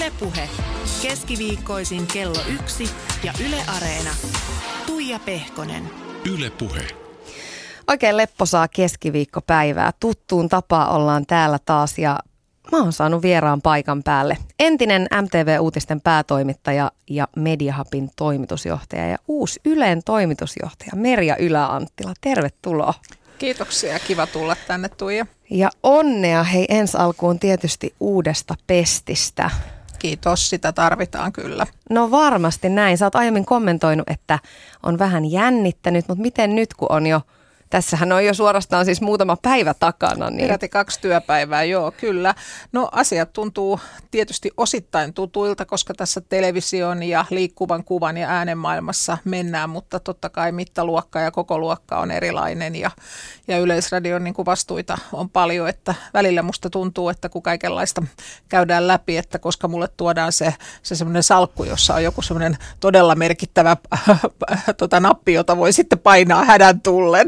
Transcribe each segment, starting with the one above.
Ylepuhe keskiviikkoisin kello yksi ja Yle Areena. Tuija Pehkonen. Ylepuhe. Oikein lepposaa keskiviikkopäivää. Tuttuun tapaan ollaan täällä taas ja mä oon saanut vieraan paikan päälle. Entinen MTV-uutisten päätoimittaja ja Mediahapin toimitusjohtaja ja uusi Yleen toimitusjohtaja Merja Ylä-Anttila. Tervetuloa. Kiitoksia, kiva tulla tänne Tuija. Ja onnea hei ensi alkuun tietysti uudesta pestistä. Kiitos, sitä tarvitaan kyllä. No varmasti näin. Sä oot aiemmin kommentoinut, että on vähän jännittänyt, mutta miten nyt kun on jo Tässähän on jo suorastaan siis muutama päivä takana. Niin... Peräti kaksi työpäivää, joo, kyllä. No asiat tuntuu tietysti osittain tutuilta, koska tässä television ja liikkuvan kuvan ja äänen maailmassa mennään, mutta totta kai mittaluokka ja koko luokka on erilainen ja, ja Yleisradion niin vastuita on paljon, että välillä musta tuntuu, että kun kaikenlaista käydään läpi, että koska mulle tuodaan se, se semmoinen salkku, jossa on joku semmoinen todella merkittävä tota, nappi, jota voi sitten painaa hädän tullen,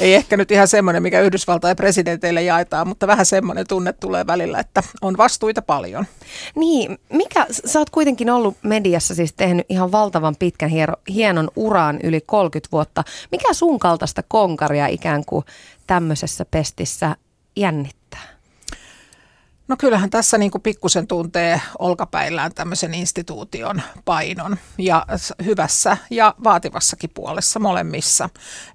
ei ehkä nyt ihan semmoinen, mikä Yhdysvaltain presidenteille jaetaan, mutta vähän semmoinen tunne tulee välillä, että on vastuita paljon. Niin, mikä, sä oot kuitenkin ollut mediassa siis tehnyt ihan valtavan pitkän hieno, hienon uraan yli 30 vuotta. Mikä sun kaltaista konkaria ikään kuin tämmöisessä pestissä jännittää? No kyllähän tässä niin pikkusen tuntee olkapäillään tämmöisen instituution painon ja hyvässä ja vaativassakin puolessa molemmissa.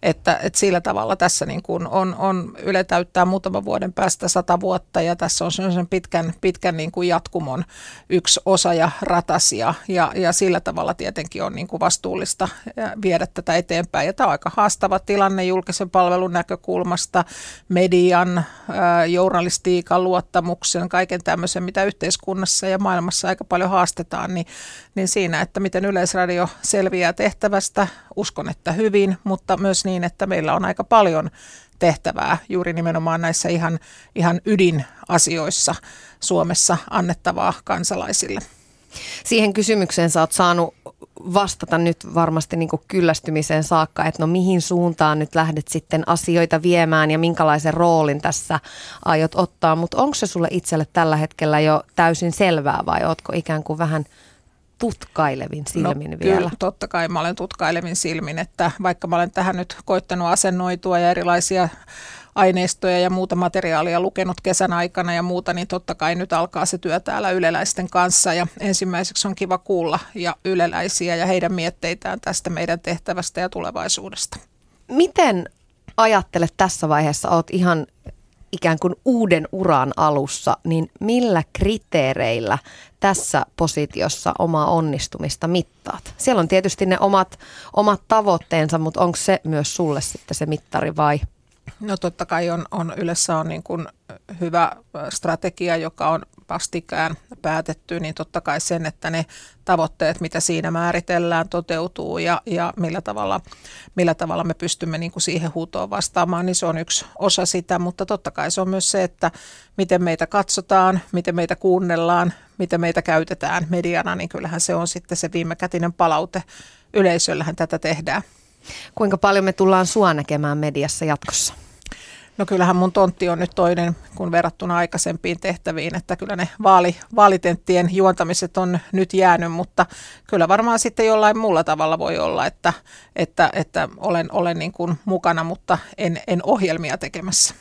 Että, että sillä tavalla tässä niin kuin on, on Yle täyttää muutaman vuoden päästä sata vuotta ja tässä on sellaisen pitkän, pitkän niin kuin jatkumon yksi osa ja ratas ja, ja, ja sillä tavalla tietenkin on niin kuin vastuullista viedä tätä eteenpäin. Ja tämä on aika haastava tilanne julkisen palvelun näkökulmasta, median, journalistiikan, luottamuksen kehityksen, kaiken tämmöisen, mitä yhteiskunnassa ja maailmassa aika paljon haastetaan, niin, niin siinä, että miten Yleisradio selviää tehtävästä, uskon, että hyvin, mutta myös niin, että meillä on aika paljon tehtävää juuri nimenomaan näissä ihan, ihan ydinasioissa Suomessa annettavaa kansalaisille. Siihen kysymykseen sä oot saanut vastata nyt varmasti niin kuin kyllästymiseen saakka, että no mihin suuntaan nyt lähdet sitten asioita viemään ja minkälaisen roolin tässä aiot ottaa, mutta onko se sulle itselle tällä hetkellä jo täysin selvää vai ootko ikään kuin vähän tutkailevin silmin no, vielä? Kyllä, totta kai mä olen tutkailevin silmin, että vaikka mä olen tähän nyt koittanut asennoitua ja erilaisia aineistoja ja muuta materiaalia lukenut kesän aikana ja muuta, niin totta kai nyt alkaa se työ täällä yleläisten kanssa ja ensimmäiseksi on kiva kuulla ja yleläisiä ja heidän mietteitään tästä meidän tehtävästä ja tulevaisuudesta. Miten ajattelet tässä vaiheessa, olet ihan ikään kuin uuden uran alussa, niin millä kriteereillä tässä positiossa omaa onnistumista mittaat? Siellä on tietysti ne omat, omat tavoitteensa, mutta onko se myös sulle sitten se mittari vai? No totta kai on, on Ylessä on niin kuin hyvä strategia, joka on vastikään päätetty, niin totta kai sen, että ne tavoitteet, mitä siinä määritellään, toteutuu ja, ja millä, tavalla, millä tavalla me pystymme niin kuin siihen huutoon vastaamaan, niin se on yksi osa sitä, mutta totta kai se on myös se, että miten meitä katsotaan, miten meitä kuunnellaan, miten meitä käytetään mediana, niin kyllähän se on sitten se viimekätinen palaute. Yleisöllähän tätä tehdään. Kuinka paljon me tullaan sua näkemään mediassa jatkossa? No kyllähän mun tontti on nyt toinen kuin verrattuna aikaisempiin tehtäviin, että kyllä ne vaali, vaalitenttien juontamiset on nyt jäänyt, mutta kyllä varmaan sitten jollain muulla tavalla voi olla, että, että, että olen, olen niin kuin mukana, mutta en, en ohjelmia tekemässä.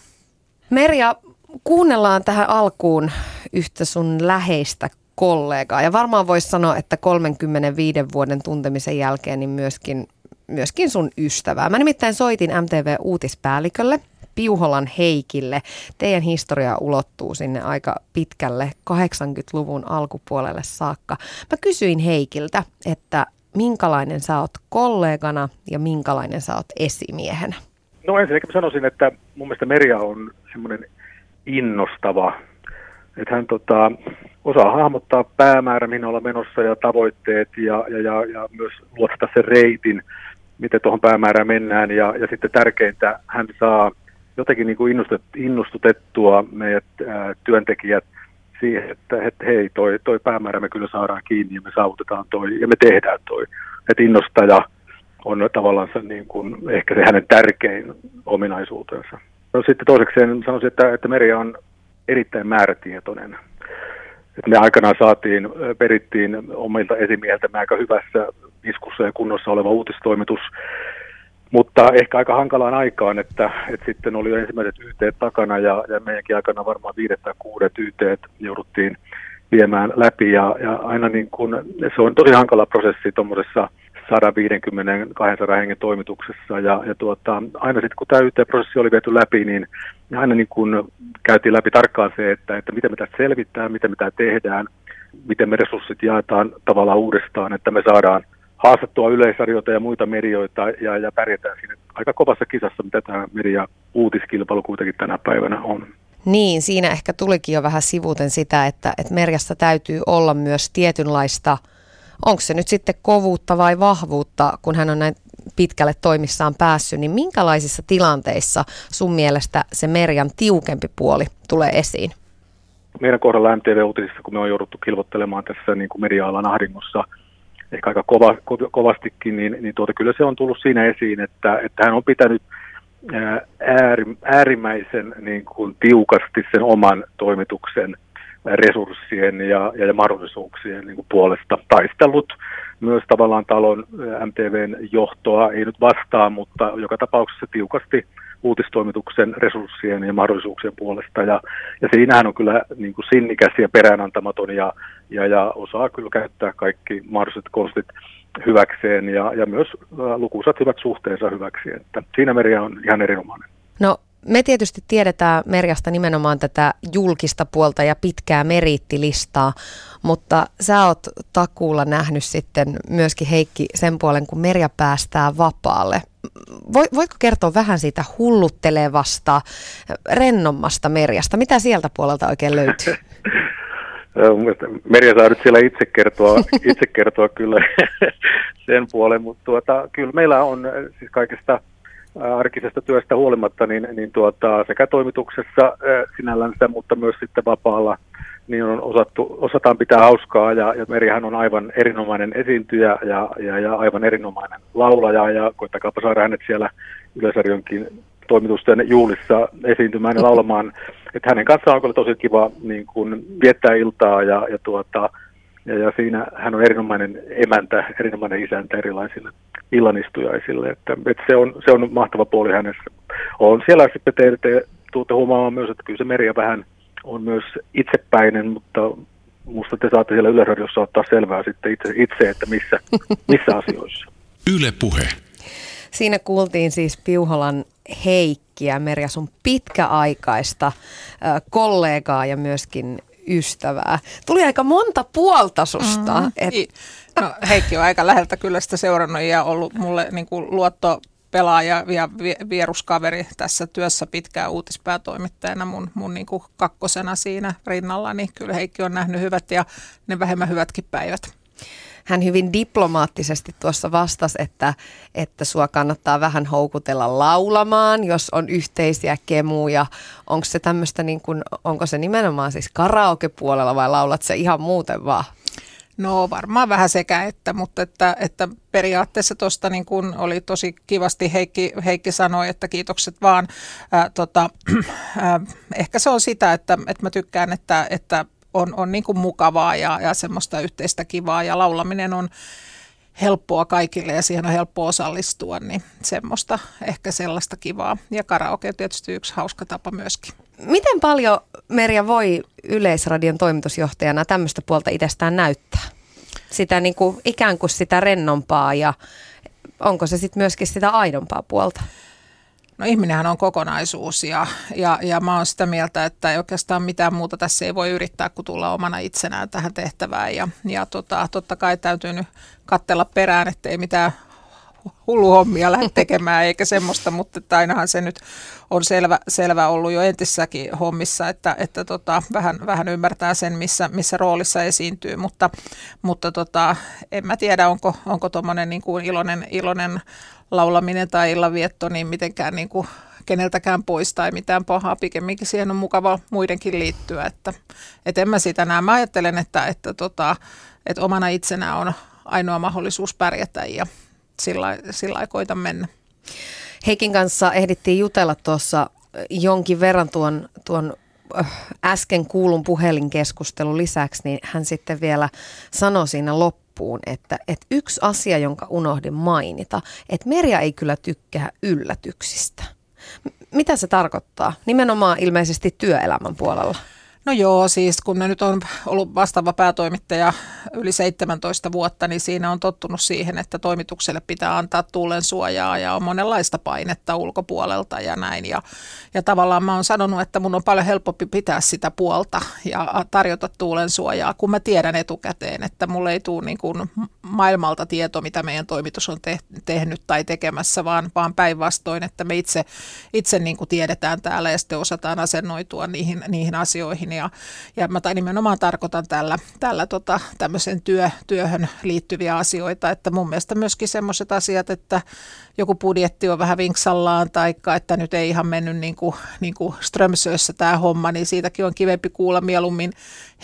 Merja, kuunnellaan tähän alkuun yhtä sun läheistä kollegaa. Ja varmaan voisi sanoa, että 35 vuoden tuntemisen jälkeen niin myöskin, myöskin sun ystävää. Mä nimittäin soitin MTV-uutispäällikölle Piuholan Heikille. Teidän historia ulottuu sinne aika pitkälle 80-luvun alkupuolelle saakka. Mä kysyin Heikiltä, että minkälainen sä oot kollegana ja minkälainen sä oot esimiehenä? No ensinnäkin sanoisin, että mun mielestä Merja on semmoinen innostava, että hän tota, osaa hahmottaa päämäärä, mihin ollaan menossa ja tavoitteet ja, ja, ja, ja myös luottaa sen reitin, miten tuohon päämäärään mennään. Ja, ja sitten tärkeintä, hän saa jotenkin niin kuin innostutettua meidät ää, työntekijät siihen, että, että hei, toi, toi päämäärä me kyllä saadaan kiinni ja me saavutetaan toi ja me tehdään toi. Että innostaja on tavallaan niin kuin, ehkä se hänen tärkein ominaisuutensa. No sitten toisekseen sanoisin, että, että Merja on erittäin määrätietoinen. me aikanaan saatiin, perittiin omilta esimiehiltä aika hyvässä iskussa ja kunnossa oleva uutistoimitus, mutta ehkä aika hankalaan aikaan, että, että sitten oli jo ensimmäiset YT takana ja, ja meidänkin aikana varmaan viidet tai kuudet YT jouduttiin viemään läpi. Ja, ja aina niin kun, se on tosi hankala prosessi tuommoisessa 150-200 hengen toimituksessa. Ja, ja tuota, aina sitten kun tämä YT-prosessi oli viety läpi, niin aina niin kun käytiin läpi tarkkaan se, että, että miten me tästä selvittää, miten me tämä tehdään, miten me resurssit jaetaan tavallaan uudestaan, että me saadaan haastattua yleisarjoita ja muita medioita ja, ja pärjätään siinä aika kovassa kisassa, mitä tämä media uutiskilpailu kuitenkin tänä päivänä on. Niin, siinä ehkä tulikin jo vähän sivuten sitä, että, että Merjasta täytyy olla myös tietynlaista, onko se nyt sitten kovuutta vai vahvuutta, kun hän on näin pitkälle toimissaan päässyt, niin minkälaisissa tilanteissa sun mielestä se Merjan tiukempi puoli tulee esiin? Meidän kohdalla MTV-uutisissa, kun me on jouduttu kilvottelemaan tässä niin kuin media-alan ahdingossa, ehkä aika kova, kovastikin, niin, niin tuota, kyllä se on tullut siinä esiin, että, että hän on pitänyt äärimmäisen niin kuin, tiukasti sen oman toimituksen resurssien ja, ja mahdollisuuksien niin kuin, puolesta taistellut myös tavallaan talon MTVn johtoa, ei nyt vastaa, mutta joka tapauksessa tiukasti uutistoimituksen resurssien ja mahdollisuuksien puolesta. Ja, ja siinähän on kyllä niin kuin sinnikäs ja peräänantamaton ja, ja, ja osaa kyllä käyttää kaikki mahdolliset konstit hyväkseen ja, ja myös lukuisat hyvät suhteensa hyväksi. Että siinä Merja on ihan erinomainen. No me tietysti tiedetään Merjasta nimenomaan tätä julkista puolta ja pitkää meriittilistaa, mutta sä oot takuulla nähnyt sitten myöskin Heikki sen puolen, kun Merja päästää vapaalle. Voitko kertoa vähän siitä hulluttelevasta, rennommasta Merjasta? Mitä sieltä puolelta oikein löytyy? Merja saa nyt siellä itse kertoa, itse kertoa kyllä sen puolen, mutta tuota, kyllä meillä on siis kaikesta arkisesta työstä huolimatta, niin, niin tuota, sekä toimituksessa sinällänsä, mutta myös sitten vapaalla, niin on osattu, osataan pitää hauskaa ja, ja Merihän on aivan erinomainen esiintyjä ja, ja, ja aivan erinomainen laulaja ja koittakaapa saada hänet siellä Yleisarjonkin toimitusten juulissa esiintymään ja laulamaan. Että hänen kanssaan on kyllä tosi kiva niin kuin, viettää iltaa ja, ja, tuota, ja, ja siinä hän on erinomainen emäntä, erinomainen isäntä erilaisille illanistujaisille. Että, että se, on, se on mahtava puoli hänessä. On siellä sitten te, te tuutte huomaamaan myös, että kyllä se Merja vähän on myös itsepäinen, mutta musta te saatte siellä Yleisradiossa ottaa selvää sitten itse, itse että missä, missä asioissa. Yle Puhe. Siinä kuultiin siis Piuholan Heikkiä, Merja, sun pitkäaikaista kollegaa ja myöskin ystävää. Tuli aika monta puolta susta. Mm, et... no, Heikki on aika läheltä kyllä sitä seurannut ja ollut mulle niin kuin luotto pelaaja ja vieruskaveri tässä työssä pitkään uutispäätoimittajana mun, mun niin kuin kakkosena siinä rinnalla, niin kyllä Heikki on nähnyt hyvät ja ne vähemmän hyvätkin päivät hän hyvin diplomaattisesti tuossa vastasi, että, että sua kannattaa vähän houkutella laulamaan, jos on yhteisiä kemuja. Onko se tämmöistä, niin onko se nimenomaan siis karaokepuolella vai laulat se ihan muuten vaan? No varmaan vähän sekä että, mutta että, että periaatteessa tuosta niin kun oli tosi kivasti Heikki, Heikki sanoi, että kiitokset vaan. Ää, tota, ää, ehkä se on sitä, että, että mä tykkään, että, että on, on niin kuin mukavaa ja, ja semmoista yhteistä kivaa ja laulaminen on helppoa kaikille ja siihen on helppo osallistua, niin semmoista ehkä sellaista kivaa. Ja karaoke on tietysti yksi hauska tapa myöskin. Miten paljon Merja voi Yleisradion toimitusjohtajana tämmöistä puolta itsestään näyttää? Sitä niin kuin, ikään kuin sitä rennompaa ja onko se sitten myöskin sitä aidompaa puolta? No ihminenhän on kokonaisuus ja, ja, ja mä oon sitä mieltä, että ei oikeastaan mitään muuta tässä ei voi yrittää kuin tulla omana itsenään tähän tehtävään. Ja, ja tota, totta kai täytyy nyt katsella perään, ettei mitään hulluhommia lähde tekemään eikä semmoista, mutta että ainahan se nyt on selvä, selvä ollut jo entissäkin hommissa, että, että tota, vähän, vähän ymmärtää sen, missä, missä roolissa esiintyy, mutta, mutta tota, en mä tiedä, onko, onko tuommoinen niin kuin iloinen, iloinen laulaminen tai illanvietto niin mitenkään niin kuin keneltäkään pois tai mitään pahaa. Pikemminkin siihen on mukava muidenkin liittyä. Että, et en mä sitä näe. Mä ajattelen, että, että, tota, että omana itsenä on ainoa mahdollisuus pärjätä ja sillä, sillä koita mennä. Heikin kanssa ehdittiin jutella tuossa jonkin verran tuon, tuon äsken kuulun puhelinkeskustelun lisäksi, niin hän sitten vielä sanoi siinä loppuun, että, että yksi asia, jonka unohdin mainita, että Merja ei kyllä tykkää yllätyksistä. Mitä se tarkoittaa? Nimenomaan ilmeisesti työelämän puolella. No joo, siis kun ne nyt on ollut vastaava päätoimittaja yli 17 vuotta, niin siinä on tottunut siihen, että toimitukselle pitää antaa tuulen suojaa ja on monenlaista painetta ulkopuolelta ja näin. Ja, ja tavallaan mä oon sanonut, että mun on paljon helpompi pitää sitä puolta ja tarjota tuulen suojaa, kun mä tiedän etukäteen, että mulle ei tule niin kuin maailmalta tieto, mitä meidän toimitus on te- tehnyt tai tekemässä, vaan, vaan päinvastoin, että me itse, itse niin kuin tiedetään täällä ja sitten osataan asennoitua niihin, niihin asioihin ja, ja mä nimenomaan tarkoitan tällä, tällä tota, tämmöisen työ, työhön liittyviä asioita, että mun mielestä myöskin semmoiset asiat, että joku budjetti on vähän vinksallaan tai että nyt ei ihan mennyt niin kuin, niin kuin Strömsössä tämä homma, niin siitäkin on kivempi kuulla mieluummin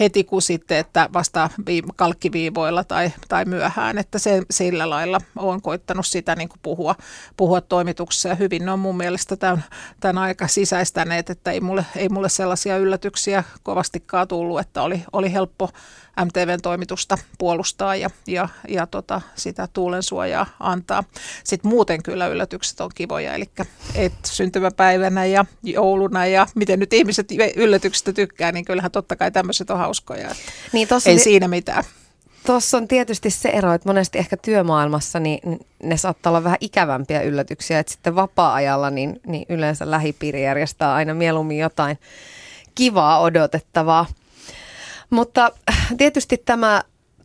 heti kuin sitten, että vasta kalkkiviivoilla tai, tai myöhään, että se, sillä lailla olen koittanut sitä niin kuin puhua, puhua toimituksessa. Ja hyvin ne on mun mielestä tämän, tämän aika sisäistäneet, että ei mulle, ei mulle sellaisia yllätyksiä kovastikaan tullut, että oli, oli helppo MTVn toimitusta puolustaa ja, ja, ja tota, sitä tuulen suojaa antaa. Sitten muuten kyllä yllätykset on kivoja, eli et syntymäpäivänä ja jouluna ja miten nyt ihmiset yllätyksistä tykkää, niin kyllähän totta kai tämmöiset on hauskoja. Niin ei ti- siinä mitään. Tuossa on tietysti se ero, että monesti ehkä työmaailmassa niin ne saattaa olla vähän ikävämpiä yllätyksiä, että sitten vapaa-ajalla niin, niin yleensä lähipiiri järjestää aina mieluummin jotain kivaa odotettavaa. Mutta tietysti tämä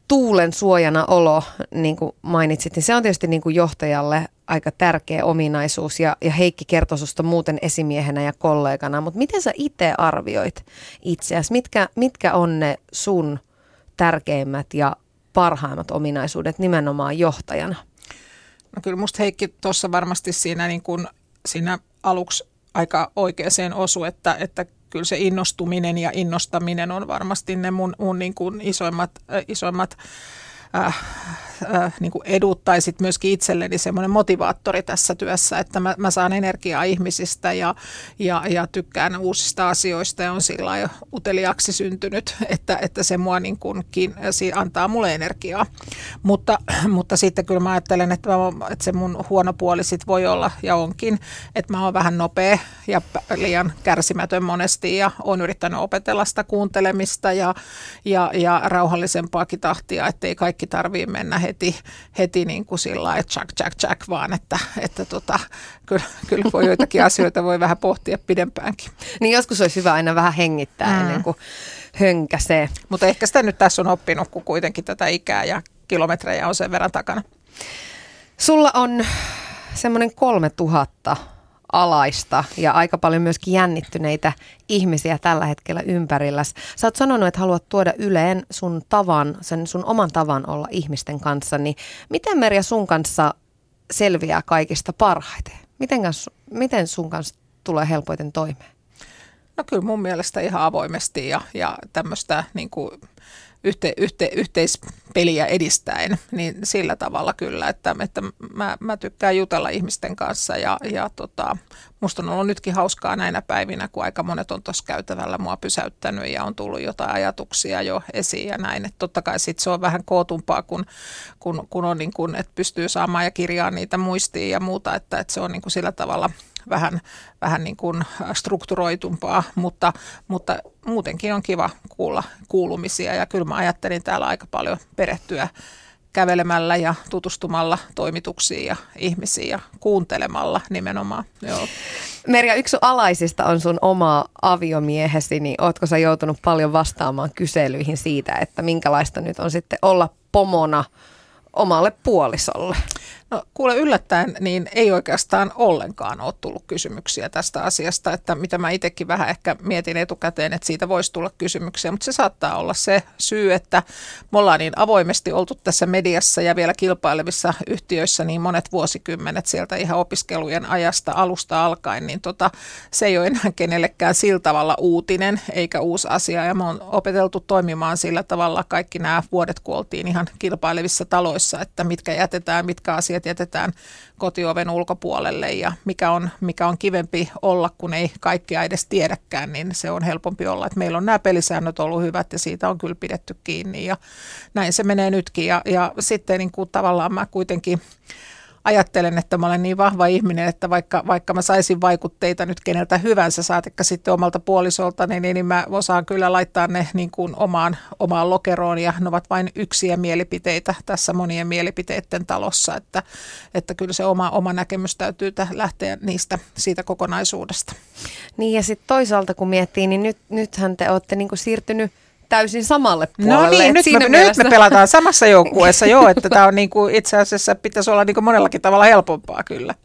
tuulen suojana olo, niin kuin mainitsit, niin se on tietysti niin kuin johtajalle aika tärkeä ominaisuus ja, ja Heikki kertoi susta muuten esimiehenä ja kollegana, mutta miten sä itse arvioit itseäsi? Mitkä, mitkä on ne sun tärkeimmät ja parhaimmat ominaisuudet nimenomaan johtajana? No kyllä musta Heikki tuossa varmasti siinä, niin kuin, siinä aluksi aika oikeaan osu, että, että kyllä se innostuminen ja innostaminen on varmasti ne mun, mun niin kuin isoimmat, äh, isoimmat äh, äh, niin kuin edut tai sitten myöskin itselleni semmoinen motivaattori tässä työssä, että mä, mä saan energiaa ihmisistä ja, ja, ja tykkään uusista asioista ja on sillä jo uteliaksi syntynyt, että, että se mua niin kuin, antaa mulle energiaa. Mutta, mutta sitten kyllä mä ajattelen, että, mä, että se mun huono puoli sit voi olla ja onkin, että mä oon vähän nopea ja liian kärsimätön monesti ja oon yrittänyt opetella sitä kuuntelemista ja, ja, ja rauhallisempaakin tahtia, ettei kaikki tarvii mennä heti, heti niin kuin sillä lailla, että jack, jack, jack, vaan että, että tota, kyllä, kyllä voi joitakin asioita voi vähän pohtia pidempäänkin. Niin joskus olisi hyvä aina vähän hengittää mm. ennen kuin hönkäsee. Mutta ehkä sitä nyt tässä on oppinut, kun kuitenkin tätä ikää ja kilometrejä on sen verran takana. Sulla on semmoinen 3000 alaista ja aika paljon myöskin jännittyneitä ihmisiä tällä hetkellä ympärillä. Sä oot sanonut, että haluat tuoda Yleen sun tavan, sen sun oman tavan olla ihmisten kanssa, niin miten Merja sun kanssa selviää kaikista parhaiten? Miten, kans, miten sun kanssa tulee helpoiten toimeen? No kyllä mun mielestä ihan avoimesti ja, ja tämmöistä niin kuin yhte, yhte, yhteispeliä edistäen, niin sillä tavalla kyllä, että, että mä, mä tykkään jutella ihmisten kanssa ja, ja tota, musta on ollut nytkin hauskaa näinä päivinä, kun aika monet on tuossa käytävällä mua pysäyttänyt ja on tullut jotain ajatuksia jo esiin ja näin. Että totta kai sit se on vähän kootumpaa, kun, kun, kun on niin kuin, että pystyy saamaan ja kirjaa niitä muistiin ja muuta, että, että se on niin kuin sillä tavalla vähän, vähän niin kuin strukturoitumpaa, mutta, mutta muutenkin on kiva kuulla kuulumisia ja kyllä mä ajattelin täällä aika paljon perehtyä kävelemällä ja tutustumalla toimituksiin ja ihmisiin ja kuuntelemalla nimenomaan. Joo. Merja, yksi alaisista on sun oma aviomiehesi, niin ootko sä joutunut paljon vastaamaan kyselyihin siitä, että minkälaista nyt on sitten olla pomona omalle puolisolle? No kuule yllättäen, niin ei oikeastaan ollenkaan ole tullut kysymyksiä tästä asiasta, että mitä mä itsekin vähän ehkä mietin etukäteen, että siitä voisi tulla kysymyksiä, mutta se saattaa olla se syy, että me ollaan niin avoimesti oltu tässä mediassa ja vielä kilpailevissa yhtiöissä niin monet vuosikymmenet sieltä ihan opiskelujen ajasta alusta alkaen, niin tota, se ei ole enää kenellekään sillä tavalla uutinen eikä uusi asia. Ja me on opeteltu toimimaan sillä tavalla kaikki nämä vuodet, kun oltiin ihan kilpailevissa taloissa, että mitkä jätetään, mitkä asiat työntekijät jätetään kotioven ulkopuolelle ja mikä on, mikä on kivempi olla, kun ei kaikkia edes tiedäkään, niin se on helpompi olla, että meillä on nämä pelisäännöt ollut hyvät ja siitä on kyllä pidetty kiinni ja näin se menee nytkin. Ja, ja sitten niin kuin tavallaan mä kuitenkin ajattelen, että mä olen niin vahva ihminen, että vaikka, vaikka mä saisin vaikutteita nyt keneltä hyvänsä, saatikka sitten omalta puolisolta, niin, niin mä osaan kyllä laittaa ne niin kuin omaan, omaan lokeroon ja ne ovat vain yksiä mielipiteitä tässä monien mielipiteiden talossa, että, että kyllä se oma, oma näkemys täytyy lähteä niistä siitä kokonaisuudesta. Niin ja sitten toisaalta kun miettii, niin nyt, nythän te olette niin kuin siirtynyt täysin samalle no puolelle. No niin, nyt me, mielessä... nyt me pelataan samassa joukkueessa jo, että tämä on niin kuin, itse asiassa pitäisi olla niin kuin monellakin tavalla helpompaa kyllä.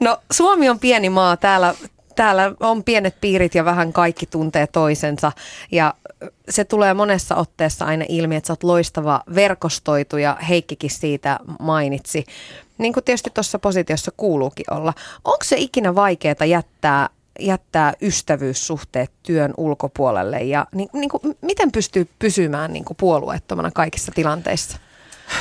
No Suomi on pieni maa, täällä, täällä on pienet piirit ja vähän kaikki tuntee toisensa ja se tulee monessa otteessa aina ilmi, että sä oot loistava verkostoitu ja Heikkikin siitä mainitsi. Niin kuin tietysti tuossa positiossa kuuluukin olla. Onko se ikinä vaikeaa jättää jättää ystävyyssuhteet työn ulkopuolelle ja niin, niin kuin, miten pystyy pysymään niin kuin puolueettomana kaikissa tilanteissa?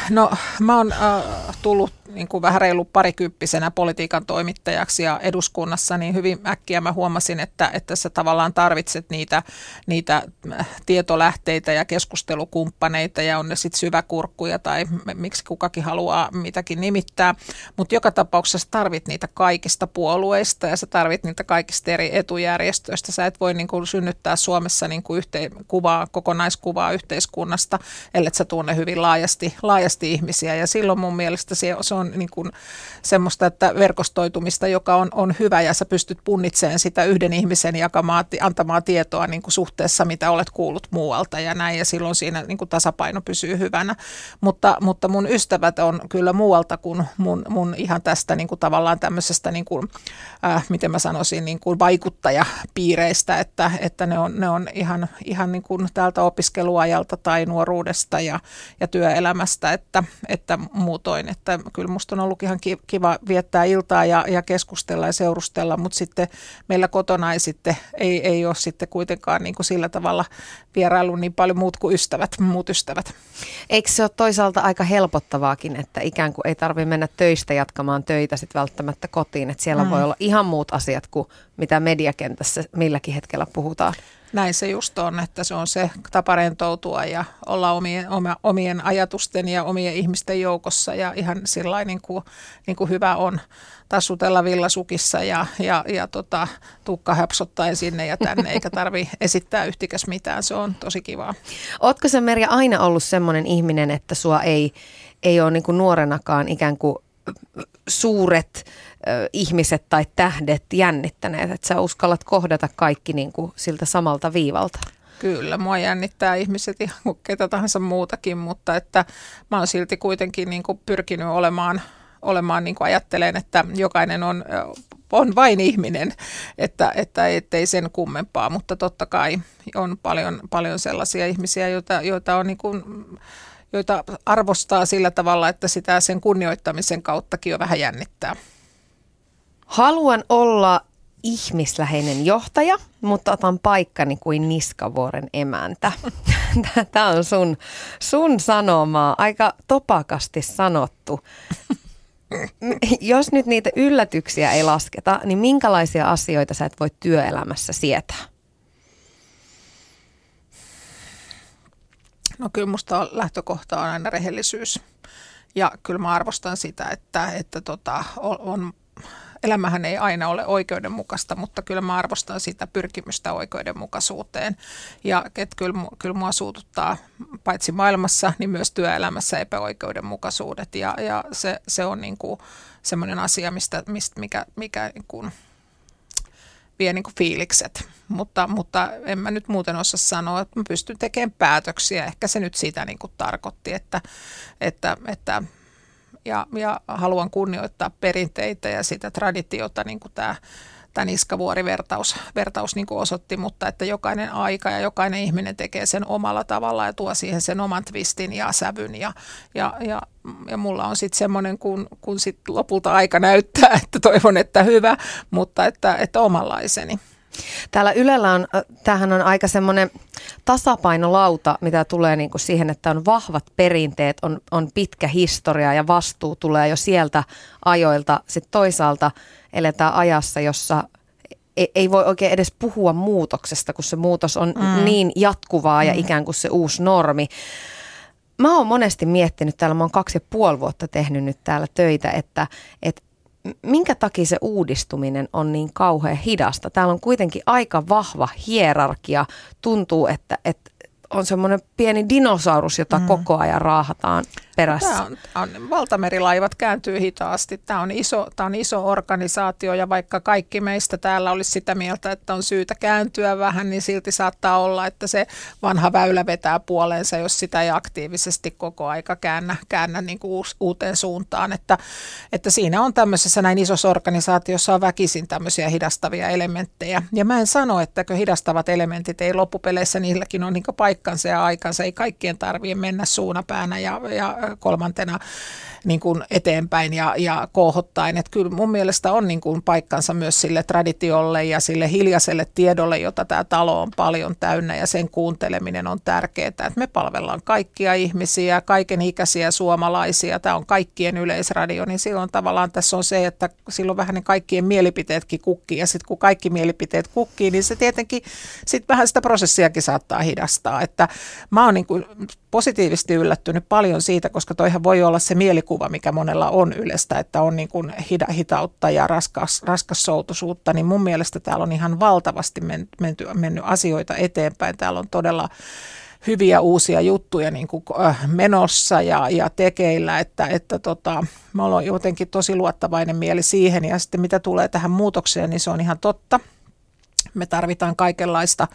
No mä oon äh, tullut niin kuin vähän reilu parikymppisenä politiikan toimittajaksi ja eduskunnassa, niin hyvin äkkiä mä huomasin, että, että sä tavallaan tarvitset niitä, niitä äh, tietolähteitä ja keskustelukumppaneita ja on ne sitten syväkurkkuja tai miksi kukakin haluaa mitäkin nimittää, mutta joka tapauksessa tarvit niitä kaikista puolueista ja sä tarvit niitä kaikista eri etujärjestöistä. Sä et voi niin kuin synnyttää Suomessa niin kuin yhteen, kuvaa, kokonaiskuvaa yhteiskunnasta, ellei sä tunne hyvin laajasti, laajasti ihmisiä ja silloin mun mielestä se, se on niin kuin semmoista että verkostoitumista, joka on, on hyvä ja sä pystyt punnitsemaan sitä yhden ihmisen jakamaa, antamaa tietoa niin kuin suhteessa, mitä olet kuullut muualta ja näin ja silloin siinä niin kuin tasapaino pysyy hyvänä. Mutta, mutta mun ystävät on kyllä muualta kuin mun, mun ihan tästä niin kuin tavallaan tämmöisestä, niin kuin, äh, miten mä sanoisin, niin kuin vaikuttajapiireistä, että, että ne on, ne on ihan, ihan niin kuin täältä opiskeluajalta tai nuoruudesta ja, ja työelämästä, että, että muutoin, että kyllä musta on ollut ihan kiva viettää iltaa ja, ja keskustella ja seurustella, mutta sitten meillä kotona ei, sitten, ei, ei ole sitten kuitenkaan niin kuin sillä tavalla vierailu niin paljon muut kuin ystävät, muut ystävät. Eikö se ole toisaalta aika helpottavaakin, että ikään kuin ei tarvitse mennä töistä jatkamaan töitä sitten välttämättä kotiin, että siellä mm. voi olla ihan muut asiat kuin mitä mediakentässä milläkin hetkellä puhutaan? Näin se just on, että se on se tapa rentoutua ja olla omien, omien ajatusten ja omien ihmisten joukossa ja ihan sillä niin kuin, niin kuin hyvä on tassutella villasukissa ja, ja, ja tota, tukka höpsottaen sinne ja tänne, eikä tarvi esittää yhtikäs mitään, se on tosi kivaa. Ootko se Merja aina ollut semmoinen ihminen, että sua ei, ei ole niin kuin nuorenakaan ikään kuin suuret ihmiset tai tähdet jännittäneet, että sä uskallat kohdata kaikki niin kuin siltä samalta viivalta? Kyllä, mua jännittää ihmiset ihan kuin ketä tahansa muutakin, mutta että mä oon silti kuitenkin niin kuin pyrkinyt olemaan, olemaan niin kuin ajattelen, että jokainen on, on vain ihminen, että, että ettei sen kummempaa, mutta totta kai on paljon, paljon sellaisia ihmisiä, joita, joita on niin kuin, joita arvostaa sillä tavalla, että sitä sen kunnioittamisen kauttakin jo vähän jännittää. Haluan olla ihmisläheinen johtaja, mutta otan paikkani kuin Niskavuoren emäntä. Tämä on sun, sun sanomaa, aika topakasti sanottu. Jos nyt niitä yllätyksiä ei lasketa, niin minkälaisia asioita sä et voi työelämässä sietää? No kyllä musta lähtökohta on aina rehellisyys. Ja kyllä mä arvostan sitä, että, että tota, on, elämähän ei aina ole oikeudenmukaista, mutta kyllä mä arvostan sitä pyrkimystä oikeudenmukaisuuteen. Ja että kyllä, kyllä mua suututtaa paitsi maailmassa, niin myös työelämässä epäoikeudenmukaisuudet. Ja, ja se, se on niin kuin semmoinen asia, mistä, mistä, mikä, mikä niin kuin vie niin kuin fiilikset. Mutta, mutta en mä nyt muuten osaa sanoa, että mä pystyn tekemään päätöksiä. Ehkä se nyt sitä niin kuin tarkoitti, että, että, että ja, ja haluan kunnioittaa perinteitä ja sitä traditiota, niin kuin tämä tämä niskavuorivertaus vertaus niin kuin osoitti, mutta että jokainen aika ja jokainen ihminen tekee sen omalla tavalla ja tuo siihen sen oman twistin ja sävyn ja, ja, ja, ja mulla on sitten semmoinen, kun, kun sit lopulta aika näyttää, että toivon, että hyvä, mutta että, että omanlaiseni. Täällä Ylellä on, tämähän on aika semmoinen tasapainolauta, mitä tulee niin kuin siihen, että on vahvat perinteet, on, on pitkä historia ja vastuu tulee jo sieltä ajoilta. Sitten toisaalta eletään ajassa, jossa ei, ei voi oikein edes puhua muutoksesta, kun se muutos on mm. niin jatkuvaa ja mm. ikään kuin se uusi normi. Mä oon monesti miettinyt täällä, mä oon kaksi ja puoli vuotta tehnyt nyt täällä töitä, että, että minkä takia se uudistuminen on niin kauhean hidasta? Täällä on kuitenkin aika vahva hierarkia. Tuntuu, että, että on semmoinen pieni dinosaurus, jota mm. koko ajan raahataan perässä. Tämä on, on, valtamerilaivat kääntyy hitaasti. Tämä on, iso, tämä on iso organisaatio ja vaikka kaikki meistä täällä olisi sitä mieltä, että on syytä kääntyä vähän, niin silti saattaa olla, että se vanha väylä vetää puoleensa, jos sitä ei aktiivisesti koko aika käännä, käännä niin kuin uuteen suuntaan. Että, että siinä on tämmöisessä näin isossa organisaatiossa on väkisin tämmöisiä hidastavia elementtejä. Ja mä en sano, että hidastavat elementit ei loppupeleissä, niilläkin on niin paikkansa ja aikansa. Ei kaikkien tarvitse mennä suunapäänä ja, ja kolmantena niin kuin eteenpäin ja, ja koohottaen. Että kyllä mun mielestä on niin kuin paikkansa myös sille traditiolle ja sille hiljaiselle tiedolle, jota tämä talo on paljon täynnä ja sen kuunteleminen on tärkeää. Että me palvellaan kaikkia ihmisiä, kaiken ikäisiä suomalaisia. Tämä on kaikkien yleisradio, niin silloin tavallaan tässä on se, että silloin vähän ne kaikkien mielipiteetkin kukkii ja sitten kun kaikki mielipiteet kukkii, niin se tietenkin sitten vähän sitä prosessiakin saattaa hidastaa. Että mä oon niin kuin positiivisesti yllättynyt paljon siitä, koska toihan voi olla se mielikuva, mikä monella on Ylestä, että on niin kuin hitautta ja raskas, raskassoutuisuutta, niin mun mielestä täällä on ihan valtavasti menty, mennyt asioita eteenpäin. Täällä on todella hyviä uusia juttuja niin kuin äh, menossa ja, ja tekeillä, että, että tota, mä olen jotenkin tosi luottavainen mieli siihen ja sitten mitä tulee tähän muutokseen, niin se on ihan totta – me tarvitaan kaikenlaista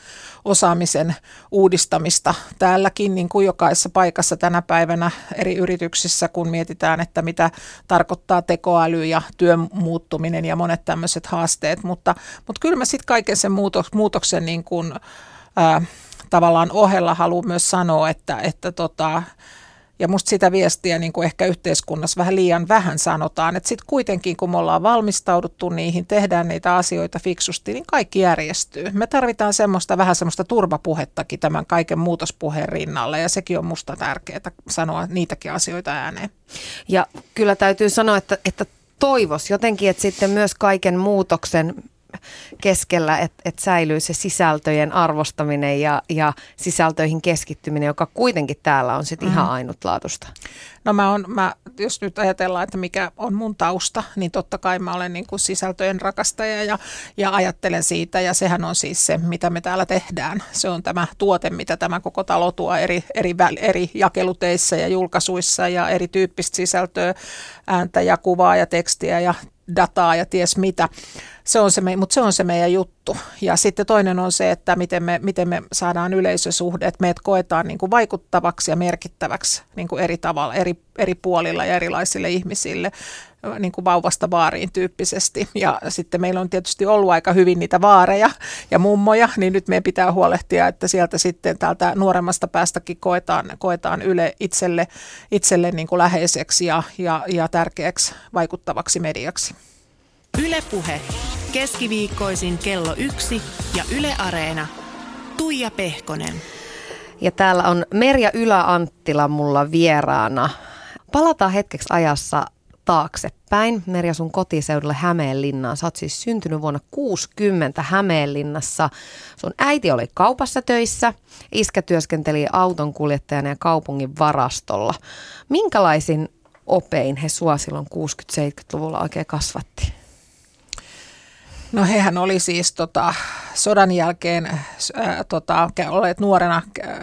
osaamisen uudistamista täälläkin, niin kuin jokaisessa paikassa tänä päivänä eri yrityksissä, kun mietitään, että mitä tarkoittaa tekoäly ja työn muuttuminen ja monet tämmöiset haasteet. Mutta, mutta kyllä mä sitten kaiken sen muutoksen niin kuin, ää, tavallaan ohella haluan myös sanoa, että, että tota, ja musta sitä viestiä niin kuin ehkä yhteiskunnassa vähän liian vähän sanotaan, että sitten kuitenkin kun me ollaan valmistauduttu niihin, tehdään niitä asioita fiksusti, niin kaikki järjestyy. Me tarvitaan semmoista vähän semmoista turvapuhettakin tämän kaiken muutospuheen rinnalle ja sekin on musta tärkeää sanoa niitäkin asioita ääneen. Ja kyllä täytyy sanoa, että, että toivos jotenkin, että sitten myös kaiken muutoksen keskellä, että et säilyy se sisältöjen arvostaminen ja, ja sisältöihin keskittyminen, joka kuitenkin täällä on sitten mm. ihan ainutlaatusta. No mä on, mä, jos nyt ajatellaan, että mikä on mun tausta, niin totta kai mä olen niin kuin sisältöjen rakastaja ja, ja ajattelen siitä ja sehän on siis se, mitä me täällä tehdään. Se on tämä tuote, mitä tämä koko talo tuo eri, eri, eri jakeluteissa ja julkaisuissa ja erityyppistä sisältöä, ääntä ja kuvaa ja tekstiä ja dataa ja ties mitä. Se on se, mutta se on se meidän juttu. Ja sitten toinen on se, että miten me, miten me saadaan yleisösuhde, että meidät koetaan niin kuin vaikuttavaksi ja merkittäväksi niin kuin eri tavalla, eri, eri puolilla ja erilaisille ihmisille niin kuin vauvasta vaariin tyyppisesti. Ja sitten meillä on tietysti ollut aika hyvin niitä vaareja ja mummoja, niin nyt meidän pitää huolehtia, että sieltä sitten täältä nuoremmasta päästäkin koetaan, koetaan Yle itselle, itselle niin kuin läheiseksi ja, ja, ja tärkeäksi vaikuttavaksi mediaksi. Ylepuhe keskiviikkoisin kello yksi ja Yle Areena. Tuija Pehkonen. Ja täällä on Merja Ylä-Anttila mulla vieraana. Palataan hetkeksi ajassa taaksepäin. Merja sun kotiseudulle Hämeenlinnaan. Sä oot siis syntynyt vuonna 60 Hämeenlinnassa. Sun äiti oli kaupassa töissä. Iskä työskenteli autonkuljettajana ja kaupungin varastolla. Minkälaisin opein he sua silloin 60-70-luvulla oikein kasvatti? No hehän oli siis tota, sodan jälkeen ää, tota, olleet nuorena,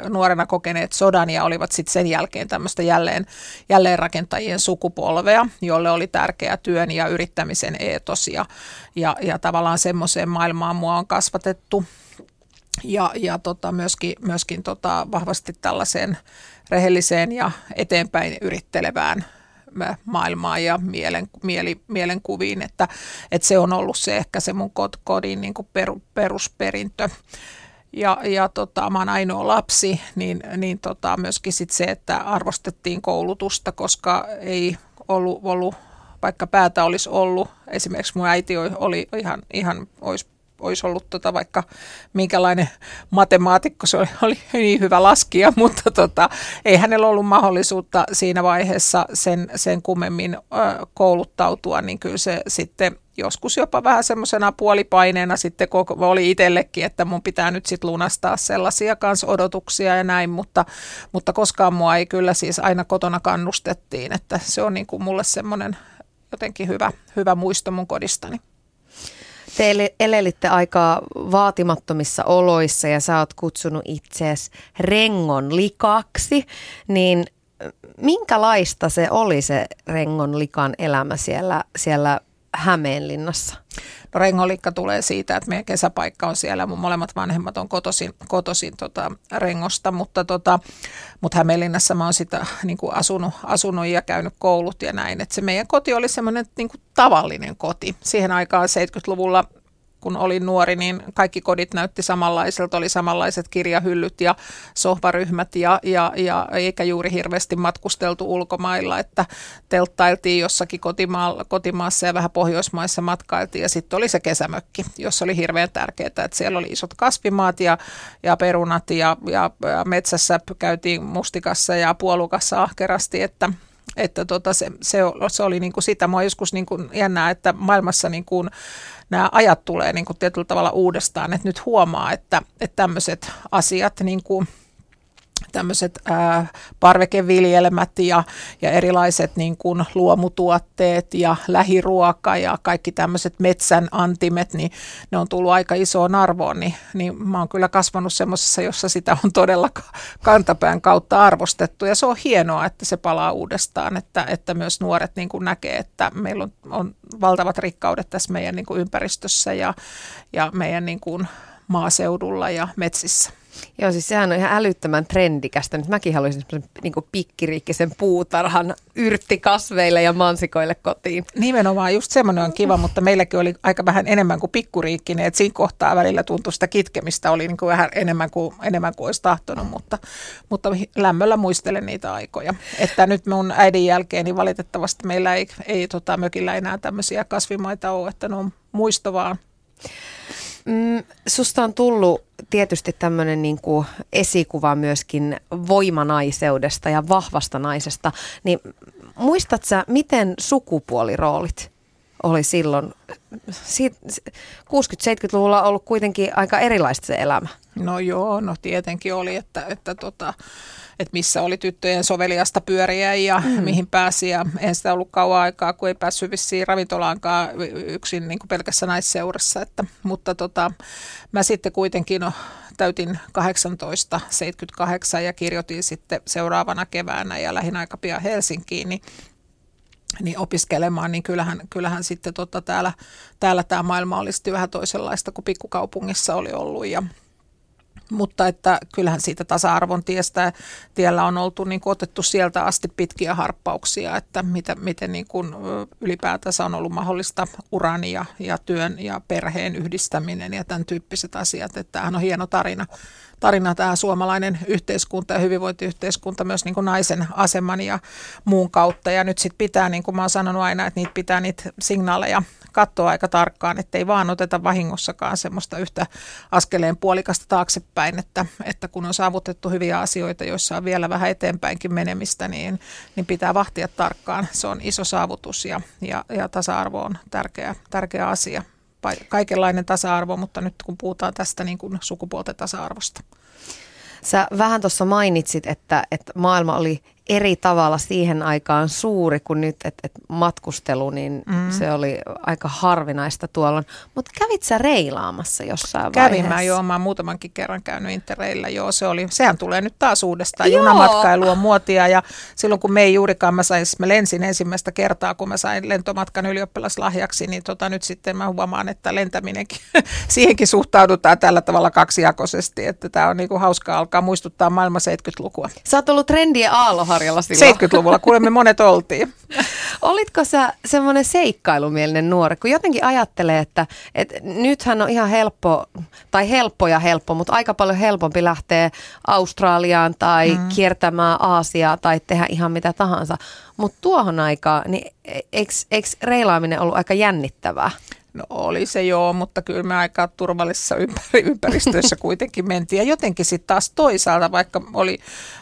nuorena kokeneet sodan ja olivat sitten sen jälkeen tämmöistä jälleen, jälleenrakentajien sukupolvea, jolle oli tärkeä työn ja yrittämisen eetos ja, ja, ja tavallaan semmoiseen maailmaan mua on kasvatettu. Ja, ja tota, myöskin, myöskin tota, vahvasti tällaiseen rehelliseen ja eteenpäin yrittelevään maailmaan ja mielen, mieli, mielenkuviin, että, että se on ollut se ehkä se mun kodin niin kuin per, perusperintö. Ja, ja tota, mä oon ainoa lapsi, niin, niin tota, myöskin sit se, että arvostettiin koulutusta, koska ei ollut, ollut vaikka päätä olisi ollut, esimerkiksi mun äiti oli ihan, ihan olisi olisi ollut tota vaikka minkälainen matemaatikko, se oli, oli niin hyvä laskija, mutta tota, ei hänellä ollut mahdollisuutta siinä vaiheessa sen, sen kummemmin ö, kouluttautua, niin kyllä se sitten joskus jopa vähän semmoisena puolipaineena sitten koko, oli itsellekin, että mun pitää nyt sitten lunastaa sellaisia kanssa odotuksia ja näin, mutta, mutta koskaan mua ei kyllä siis aina kotona kannustettiin, että se on niin kuin mulle semmoinen jotenkin hyvä, hyvä muisto mun kodistani. Te elelitte aika vaatimattomissa oloissa ja sä oot kutsunut itseäsi rengon likaksi, niin minkälaista se oli se rengon likan elämä siellä, siellä Hämeenlinnassa? No Rengolikka tulee siitä, että meidän kesäpaikka on siellä. Mun molemmat vanhemmat on kotosin, kotosin tota Rengosta, mutta, tota, mutta Hämeenlinnassa mä oon sitä niin kuin asunut, asunut ja käynyt koulut ja näin. Et se meidän koti oli semmoinen niin tavallinen koti. Siihen aikaan 70-luvulla kun olin nuori, niin kaikki kodit näytti samanlaiselta, oli samanlaiset kirjahyllyt ja sohvaryhmät ja, ja, ja eikä juuri hirveästi matkusteltu ulkomailla, että telttailtiin jossakin kotimaa, kotimaassa ja vähän Pohjoismaissa matkailtiin ja sitten oli se kesämökki, jossa oli hirveän tärkeää, että siellä oli isot kasvimaat ja, ja perunat ja, ja, ja metsässä käytiin mustikassa ja puolukassa ahkerasti, että että tota se, se, se oli niin kuin sitä. Mua joskus niin kuin jännää, että maailmassa niin kuin nämä ajat tulee niin kuin tietyllä tavalla uudestaan, että nyt huomaa, että, että tämmöiset asiat niin kuin – tämmöiset ää, parvekeviljelmät ja, ja erilaiset niin kuin luomutuotteet ja lähiruoka ja kaikki tämmöiset metsän antimet, niin ne on tullut aika isoon arvoon, niin, niin mä oon kyllä kasvanut semmoisessa, jossa sitä on todella kantapään kautta arvostettu ja se on hienoa, että se palaa uudestaan, että, että myös nuoret niin kuin näkee, että meillä on, on valtavat rikkaudet tässä meidän niin kuin ympäristössä ja, ja meidän niin kuin maaseudulla ja metsissä. Joo, siis sehän on ihan älyttömän trendikästä. Nyt mäkin haluaisin semmoisen niin pikkiriikkisen puutarhan yrttikasveille ja mansikoille kotiin. Nimenomaan, just semmoinen on kiva, mutta meilläkin oli aika vähän enemmän kuin pikkuriikkinen, että siinä kohtaa välillä tuntui sitä kitkemistä, oli niin kuin vähän enemmän kuin, enemmän kuin olisi tahtonut, mutta, mutta lämmöllä muistelen niitä aikoja. Että nyt mun äidin jälkeen, niin valitettavasti meillä ei, ei tota, mökillä enää tämmöisiä kasvimaita ole, että ne on muisto vaan. Mm, susta on tullut tietysti tämmöinen niin esikuva myöskin voimanaiseudesta ja vahvasta naisesta, niin muistat sä, miten sukupuoliroolit oli silloin? 60-70-luvulla ollut kuitenkin aika erilaista se elämä. No joo, no tietenkin oli, että, että tota, että missä oli tyttöjen soveliasta pyöriä ja mm. mihin pääsi. Ja en sitä ollut kauan aikaa, kun ei päässyt vissiin ravintolaankaan yksin niin kuin pelkässä naisseurassa. Että, mutta tota, mä sitten kuitenkin no, täytin 1878 ja kirjoitin sitten seuraavana keväänä ja lähin aika pian Helsinkiin, niin niin opiskelemaan, niin kyllähän, kyllähän sitten tota täällä, täällä tämä maailma olisi vähän toisenlaista kuin pikkukaupungissa oli ollut ja, mutta että kyllähän siitä tasa-arvon tiestä, tiellä on oltu niin kuin otettu sieltä asti pitkiä harppauksia, että miten, miten niin kuin ylipäätänsä on ollut mahdollista uran ja, ja työn ja perheen yhdistäminen ja tämän tyyppiset asiat. Että tämähän on hieno tarina, tarina tämä suomalainen yhteiskunta ja hyvinvointiyhteiskunta myös niin kuin naisen aseman ja muun kautta. Ja nyt sitten pitää, niin kuin mä oon sanonut aina, että niitä pitää niitä signaaleja katsoa aika tarkkaan, ettei vaan oteta vahingossakaan semmoista yhtä askeleen puolikasta taaksepäin, että, että kun on saavutettu hyviä asioita, joissa on vielä vähän eteenpäinkin menemistä, niin, niin pitää vahtia tarkkaan. Se on iso saavutus ja, ja, ja tasa-arvo on tärkeä, tärkeä asia. Kaikenlainen tasa-arvo, mutta nyt kun puhutaan tästä niin kuin sukupuolten tasa-arvosta. Sä vähän tuossa mainitsit, että, että maailma oli eri tavalla siihen aikaan suuri kuin nyt, että et matkustelu, niin mm. se oli aika harvinaista tuolla. Mutta kävit sä reilaamassa jossain Kävin vaiheessa? mä joo, mä oon muutamankin kerran käynyt Interreillä, joo, se oli, sehän tulee nyt taas uudestaan, joo. junamatkailu on muotia ja silloin kun me ei juurikaan, mä, sain, mä lensin ensimmäistä kertaa, kun mä sain lentomatkan ylioppilaslahjaksi, niin tota, nyt sitten mä huomaan, että lentäminenkin, siihenkin suhtaudutaan tällä tavalla kaksijakoisesti, että tämä on niinku hauskaa alkaa muistuttaa maailman 70-lukua. Sä oot ollut trendien aalloharja Karjala silloin? 70-luvulla, kuulemme monet oltiin. Olitko sä semmoinen seikkailumielinen nuori, kun jotenkin ajattelee, että, että nythän on ihan helppo, tai helppo ja helppo, mutta aika paljon helpompi lähteä Australiaan tai mm. kiertämään Aasiaa tai tehdä ihan mitä tahansa. Mutta tuohon aikaan, niin eikö reilaaminen ollut aika jännittävää? No oli se joo, mutta kyllä me aika turvallisessa ympäri, ympäristössä kuitenkin mentiin. Ja jotenkin sitten taas toisaalta, vaikka oli,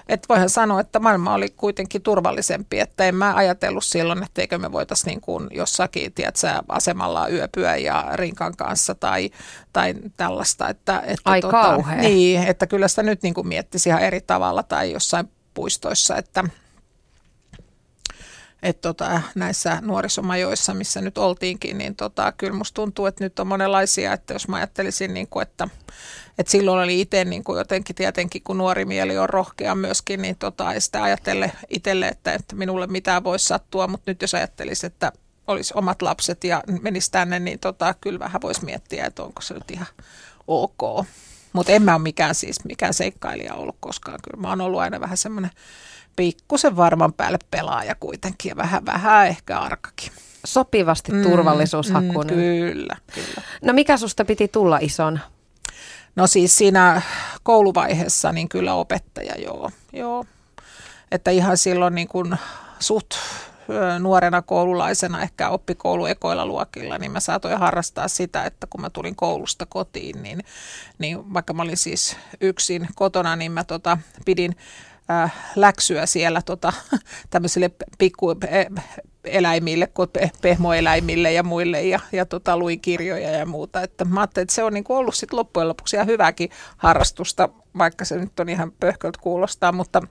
että voihan sanoa, että maailma oli kuitenkin turvallisempi, että en mä ajatellut silloin, että eikö me voitaisiin niin kuin jossakin, tiedätkö, asemalla yöpyä ja rinkan kanssa tai, tai tällaista. Että, että Ai tota, Niin, että kyllä sitä nyt niin kuin miettisi ihan eri tavalla tai jossain puistoissa, että että tota, näissä nuorisomajoissa, missä nyt oltiinkin, niin tota, kyllä musta tuntuu, että nyt on monenlaisia, että jos mä ajattelisin, niin kuin, että, että silloin oli itse niin kuin jotenkin tietenkin, kun nuori mieli on rohkea myöskin, niin tota, ei sitä ajattele itselle, että, että minulle mitään voisi sattua, mutta nyt jos ajattelisi, että olisi omat lapset ja menisi tänne, niin tota, kyllä vähän voisi miettiä, että onko se nyt ihan ok. Mutta en mä ole mikään siis mikään seikkailija ollut koskaan. Kyllä mä oon ollut aina vähän semmoinen pikkusen varman päälle pelaaja kuitenkin ja vähän, vähän ehkä arkakin. Sopivasti mm, turvallisuushakuinen. Mm, kyllä, kyllä. No mikä susta piti tulla ison? No siis siinä kouluvaiheessa niin kyllä opettaja, joo. joo. Että ihan silloin niin kuin suht nuorena koululaisena, ehkä oppikoulu ekoilla luokilla, niin mä saatoin harrastaa sitä, että kun mä tulin koulusta kotiin, niin, niin vaikka mä olin siis yksin kotona, niin mä tota, pidin äh, läksyä siellä tota, tämmöisille pikku eläimille, pehmoeläimille ja muille ja, ja tota, luin kirjoja ja muuta. Että mä ajattelin, että se on niin ollut sit loppujen lopuksi ihan hyväkin harrastusta, vaikka se nyt on ihan pöhköltä kuulostaa, mutta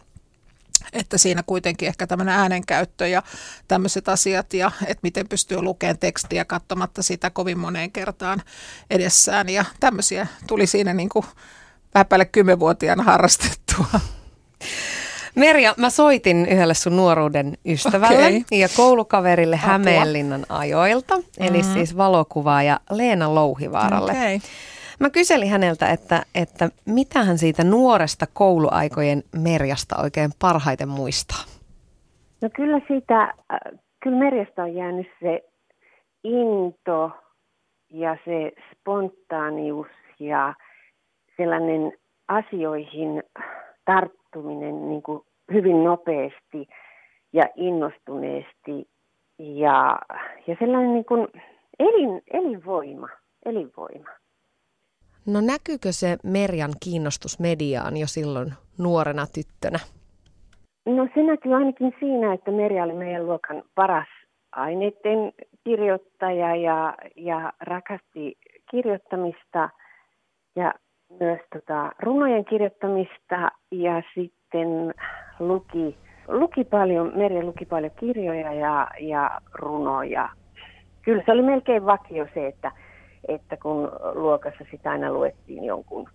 että siinä kuitenkin ehkä tämmöinen äänenkäyttö ja tämmöiset asiat ja että miten pystyy lukemaan tekstiä katsomatta sitä kovin moneen kertaan edessään ja tämmöisiä tuli siinä niin kuin vähän päälle kymmenvuotiaana harrastettua. Merja, mä soitin yhdelle sun nuoruuden ystävälle okay. ja koulukaverille Apua. Hämeenlinnan ajoilta, eli mm-hmm. siis valokuvaaja Leena Louhivaaralle. Okay. Mä kyselin häneltä, että, että mitä hän siitä nuoresta kouluaikojen Merjasta oikein parhaiten muistaa. No kyllä siitä, äh, kyllä Merjasta on jäänyt se into ja se spontaanius ja sellainen asioihin tarttuminen niin kuin hyvin nopeasti ja innostuneesti ja, ja sellainen niin kuin elin, elinvoima, elinvoima. No näkyykö se Merjan kiinnostus mediaan jo silloin nuorena tyttönä? No se näkyy ainakin siinä, että Merja oli meidän luokan paras aineiden kirjoittaja ja, ja rakasti kirjoittamista ja myös tota, runojen kirjoittamista ja sitten luki, luki paljon, Merja luki paljon kirjoja ja, ja runoja. Kyllä se oli melkein vakio se, että, että kun luokassa sitä aina luettiin jonkun,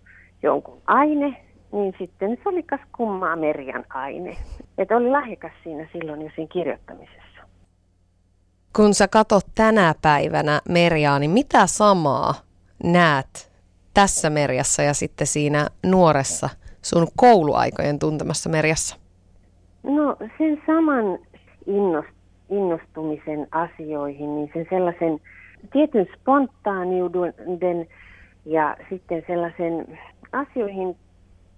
jonkun aine, niin sitten se oli kas kummaa Merjan aine. Että oli lahjakas siinä silloin jo siinä kirjoittamisessa. Kun sä katot tänä päivänä Merjaa, niin mitä samaa näet tässä Merjassa ja sitten siinä nuoressa sun kouluaikojen tuntemassa Merjassa? No sen saman innostumisen asioihin, niin sen sellaisen tietyn spontaaniuden ja sitten sellaisen asioihin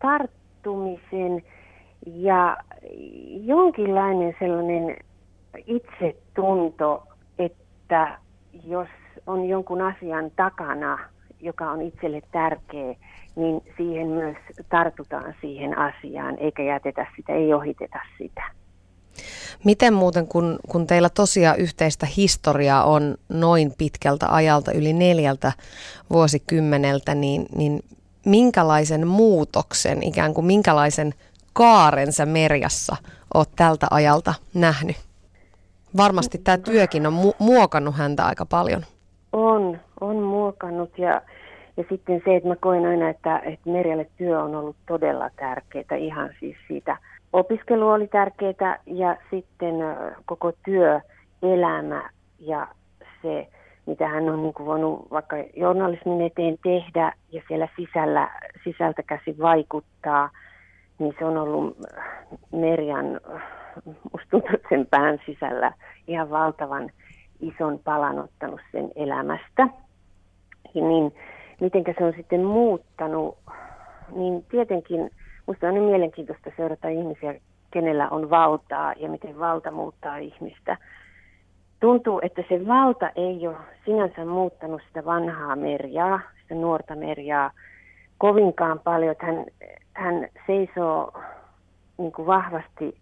tarttumisen ja jonkinlainen sellainen itsetunto, että jos on jonkun asian takana – joka on itselle tärkeä, niin siihen myös tartutaan siihen asiaan, eikä jätetä sitä, ei ohiteta sitä. Miten muuten, kun, kun teillä tosiaan yhteistä historiaa on noin pitkältä ajalta, yli neljältä vuosikymmeneltä, niin, niin minkälaisen muutoksen, ikään kuin minkälaisen kaaren sä Merjassa oot tältä ajalta nähnyt? Varmasti tämä työkin on mu- muokannut häntä aika paljon. On, on muokannut ja, ja sitten se, että mä koen aina, että, että Merjalle työ on ollut todella tärkeää, ihan siis siitä opiskelu oli tärkeää ja sitten koko työelämä ja se, mitä hän on niin kuin voinut vaikka journalismin eteen tehdä ja siellä sisällä, sisältä käsi vaikuttaa, niin se on ollut Merjan, musta sen pään sisällä ihan valtavan ison palan ottanut sen elämästä. Niin miten se on sitten muuttanut, niin tietenkin minusta on niin mielenkiintoista seurata ihmisiä, kenellä on valtaa ja miten valta muuttaa ihmistä. Tuntuu, että se valta ei ole sinänsä muuttanut sitä vanhaa merjaa, sitä nuorta merjaa kovinkaan paljon. Että hän, hän seisoo niin kuin vahvasti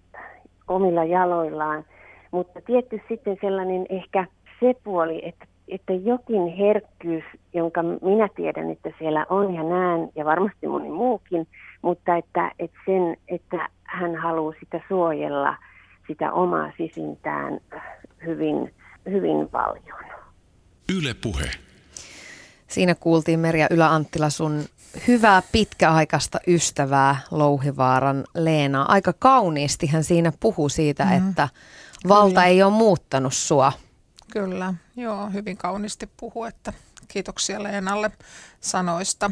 omilla jaloillaan, mutta tietty sitten sellainen ehkä se puoli, että, että jokin herkkyys, jonka minä tiedän, että siellä on ja näen, ja varmasti moni muukin, mutta että, että, sen, että hän haluaa sitä suojella, sitä omaa sisintään hyvin, hyvin paljon. Yle puhe. Siinä kuultiin Merja Ylä-Anttila sun hyvää pitkäaikaista ystävää Louhivaaran Leenaa. Aika kauniisti hän siinä puhuu siitä, mm. että valta Kyllä. ei ole muuttanut sua. Kyllä, joo, hyvin kauniisti puhuu, että kiitoksia Leenalle sanoista.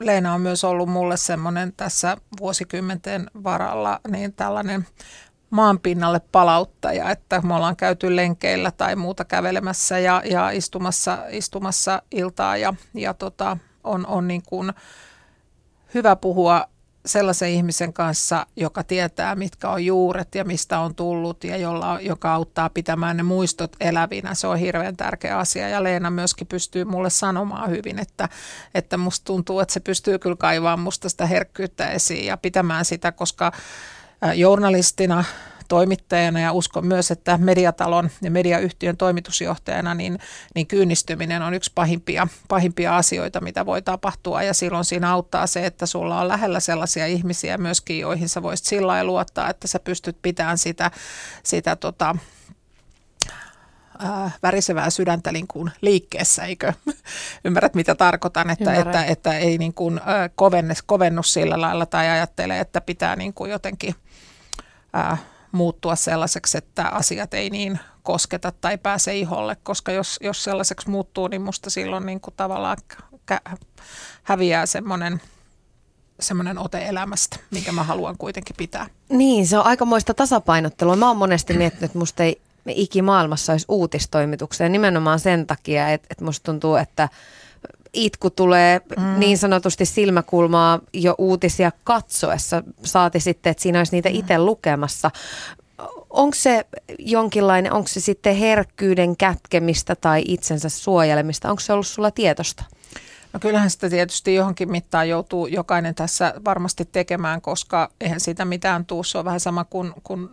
Leena on myös ollut mulle semmoinen tässä vuosikymmenten varalla niin tällainen maanpinnalle palauttaja, että me ollaan käyty lenkeillä tai muuta kävelemässä ja, ja istumassa, istumassa iltaa ja, ja tota, on, on niin kuin hyvä puhua sellaisen ihmisen kanssa, joka tietää, mitkä on juuret ja mistä on tullut ja jolla, joka auttaa pitämään ne muistot elävinä. Se on hirveän tärkeä asia ja Leena myöskin pystyy mulle sanomaan hyvin, että, että musta tuntuu, että se pystyy kyllä kaivamaan musta sitä herkkyyttä esiin ja pitämään sitä, koska journalistina toimittajana ja uskon myös, että mediatalon ja mediayhtiön toimitusjohtajana niin, niin kyynistyminen on yksi pahimpia, pahimpia asioita, mitä voi tapahtua ja silloin siinä auttaa se, että sulla on lähellä sellaisia ihmisiä myöskin, joihin sä voisit sillä lailla luottaa, että sä pystyt pitämään sitä, sitä tota, äh, värisevää sydäntä niin kuin liikkeessä, eikö? Ymmärrät, mitä tarkoitan, että, että, että ei niin kuin, äh, kovennu, kovennu sillä lailla tai ajattele, että pitää niin kuin jotenkin äh, muuttua sellaiseksi, että asiat ei niin kosketa tai pääse iholle, koska jos, jos sellaiseksi muuttuu, niin musta silloin niin kuin tavallaan häviää semmoinen semmoinen ote elämästä, minkä mä haluan kuitenkin pitää. Niin, se on aikamoista tasapainottelua. Mä oon monesti miettinyt, että musta ei ikimaailmassa olisi uutistoimituksia nimenomaan sen takia, että, että musta tuntuu, että itku tulee mm. niin sanotusti silmäkulmaa jo uutisia katsoessa, saati sitten, että siinä olisi niitä itse lukemassa. Onko se jonkinlainen, onko se sitten herkkyyden kätkemistä tai itsensä suojelemista, onko se ollut sulla tietosta? No kyllähän sitä tietysti johonkin mittaan joutuu jokainen tässä varmasti tekemään, koska eihän siitä mitään tuu. Se on vähän sama kuin, kuin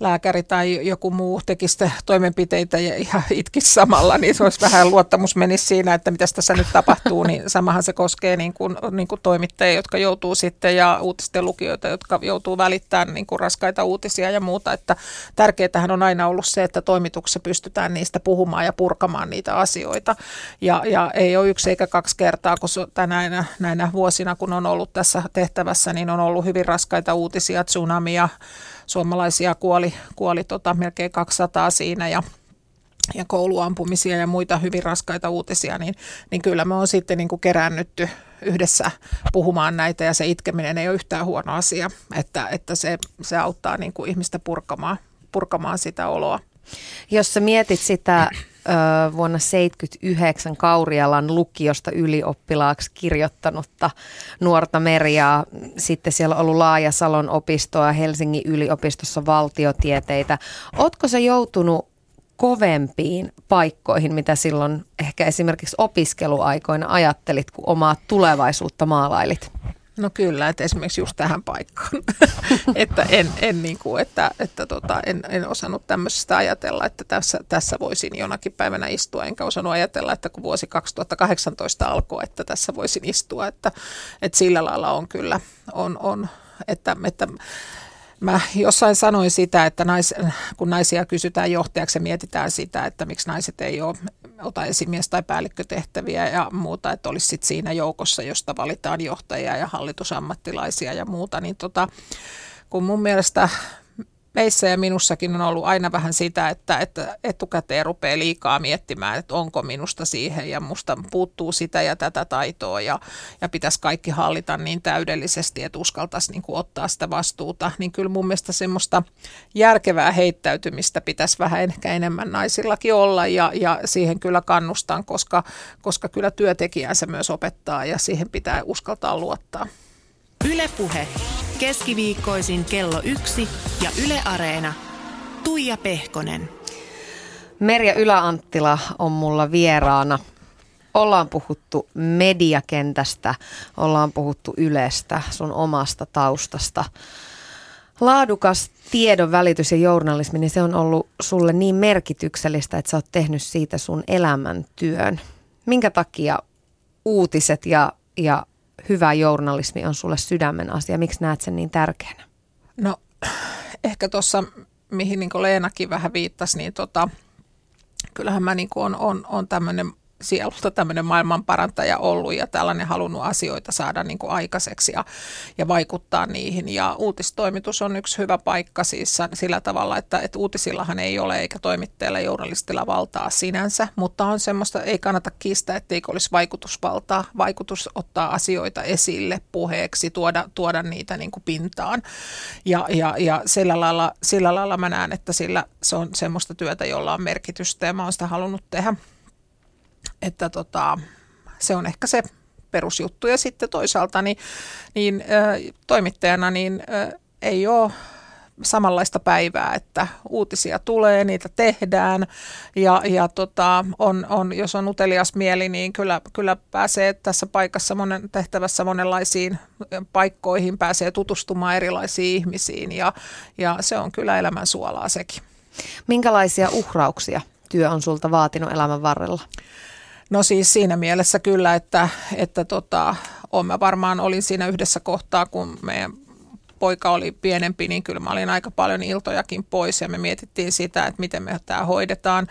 lääkäri tai joku muu tekisi toimenpiteitä ja ihan itkisi samalla, niin se olisi vähän luottamus menisi siinä, että mitä tässä nyt tapahtuu, niin samahan se koskee niin kuin, niin kuin toimittajia, jotka joutuu sitten ja uutisten lukijoita, jotka joutuu välittämään niin kuin raskaita uutisia ja muuta, että tärkeätähän on aina ollut se, että toimituksessa pystytään niistä puhumaan ja purkamaan niitä asioita. Ja, ja ei ole yksi eikä kaksi kertaa, kun näinä, näinä vuosina, kun on ollut tässä tehtävässä, niin on ollut hyvin raskaita uutisia, tsunamia, suomalaisia kuoli, kuoli tota melkein 200 siinä ja ja kouluampumisia ja muita hyvin raskaita uutisia, niin, niin kyllä me on sitten niin kuin kerännytty yhdessä puhumaan näitä ja se itkeminen ei ole yhtään huono asia, että, että se, se auttaa niin kuin ihmistä purkamaan, purkamaan sitä oloa. Jos sä mietit sitä vuonna 79 Kaurialan lukiosta ylioppilaaksi kirjoittanutta nuorta Merjaa. Sitten siellä on ollut Laajasalon opistoa, Helsingin yliopistossa valtiotieteitä. Ootko se joutunut kovempiin paikkoihin, mitä silloin ehkä esimerkiksi opiskeluaikoina ajattelit, kun omaa tulevaisuutta maalailit? No kyllä, että esimerkiksi just tähän paikkaan. että en, en, niin kuin, että, että tota, en, en osannut tämmöisestä ajatella, että tässä, tässä voisin jonakin päivänä istua. Enkä osannut ajatella, että kun vuosi 2018 alkoi, että tässä voisin istua. Että, että sillä lailla on kyllä, on, on että, että Mä jossain sanoin sitä, että nais, kun naisia kysytään johtajaksi ja mietitään sitä, että miksi naiset ei ole ota esimies- tai päällikkötehtäviä ja muuta, että olisi sit siinä joukossa, josta valitaan johtajia ja hallitusammattilaisia ja muuta, niin tota, kun mun mielestä meissä ja minussakin on ollut aina vähän sitä, että, että etukäteen rupeaa liikaa miettimään, että onko minusta siihen ja musta puuttuu sitä ja tätä taitoa ja, ja pitäisi kaikki hallita niin täydellisesti, että uskaltaisi niin kuin ottaa sitä vastuuta. Niin kyllä mun mielestä semmoista järkevää heittäytymistä pitäisi vähän ehkä enemmän naisillakin olla ja, ja siihen kyllä kannustan, koska, koska kyllä työntekijänsä myös opettaa ja siihen pitää uskaltaa luottaa. Ylepuhe keskiviikkoisin kello yksi ja Yle Areena. Tuija Pehkonen. Merja Yläanttila on mulla vieraana. Ollaan puhuttu mediakentästä, ollaan puhuttu Ylestä, sun omasta taustasta. Laadukas tiedon välitys ja journalismi, niin se on ollut sulle niin merkityksellistä, että sä oot tehnyt siitä sun elämäntyön. Minkä takia uutiset ja, ja hyvä journalismi on sulle sydämen asia? Miksi näet sen niin tärkeänä? No ehkä tuossa, mihin niin Leenakin vähän viittasi, niin tota, kyllähän mä niin on, on, on tämmöinen sielulta tämmöinen maailmanparantaja ollut ja tällainen halunnut asioita saada niin kuin aikaiseksi ja, ja vaikuttaa niihin. Ja uutistoimitus on yksi hyvä paikka siis sillä tavalla, että, että uutisillahan ei ole eikä toimittajalla journalistilla valtaa sinänsä, mutta on semmoista, ei kannata kiistää, etteikö olisi vaikutusvaltaa. Vaikutus ottaa asioita esille puheeksi, tuoda, tuoda niitä niin kuin pintaan. Ja, ja, ja sillä, lailla, sillä lailla mä näen, että sillä se on semmoista työtä, jolla on merkitystä ja mä oon sitä halunnut tehdä että tota, se on ehkä se perusjuttu. Ja sitten toisaalta niin, niin ö, toimittajana niin ö, ei ole samanlaista päivää, että uutisia tulee, niitä tehdään ja, ja tota, on, on, jos on utelias mieli, niin kyllä, kyllä pääsee tässä paikassa monen, tehtävässä monenlaisiin paikkoihin, pääsee tutustumaan erilaisiin ihmisiin ja, ja se on kyllä elämän suolaa sekin. Minkälaisia uhrauksia työ on sulta vaatinut elämän varrella? No siis siinä mielessä kyllä, että, että tota, mä varmaan olin siinä yhdessä kohtaa, kun meidän poika oli pienempi, niin kyllä mä olin aika paljon iltojakin pois ja me mietittiin sitä, että miten me tämä hoidetaan.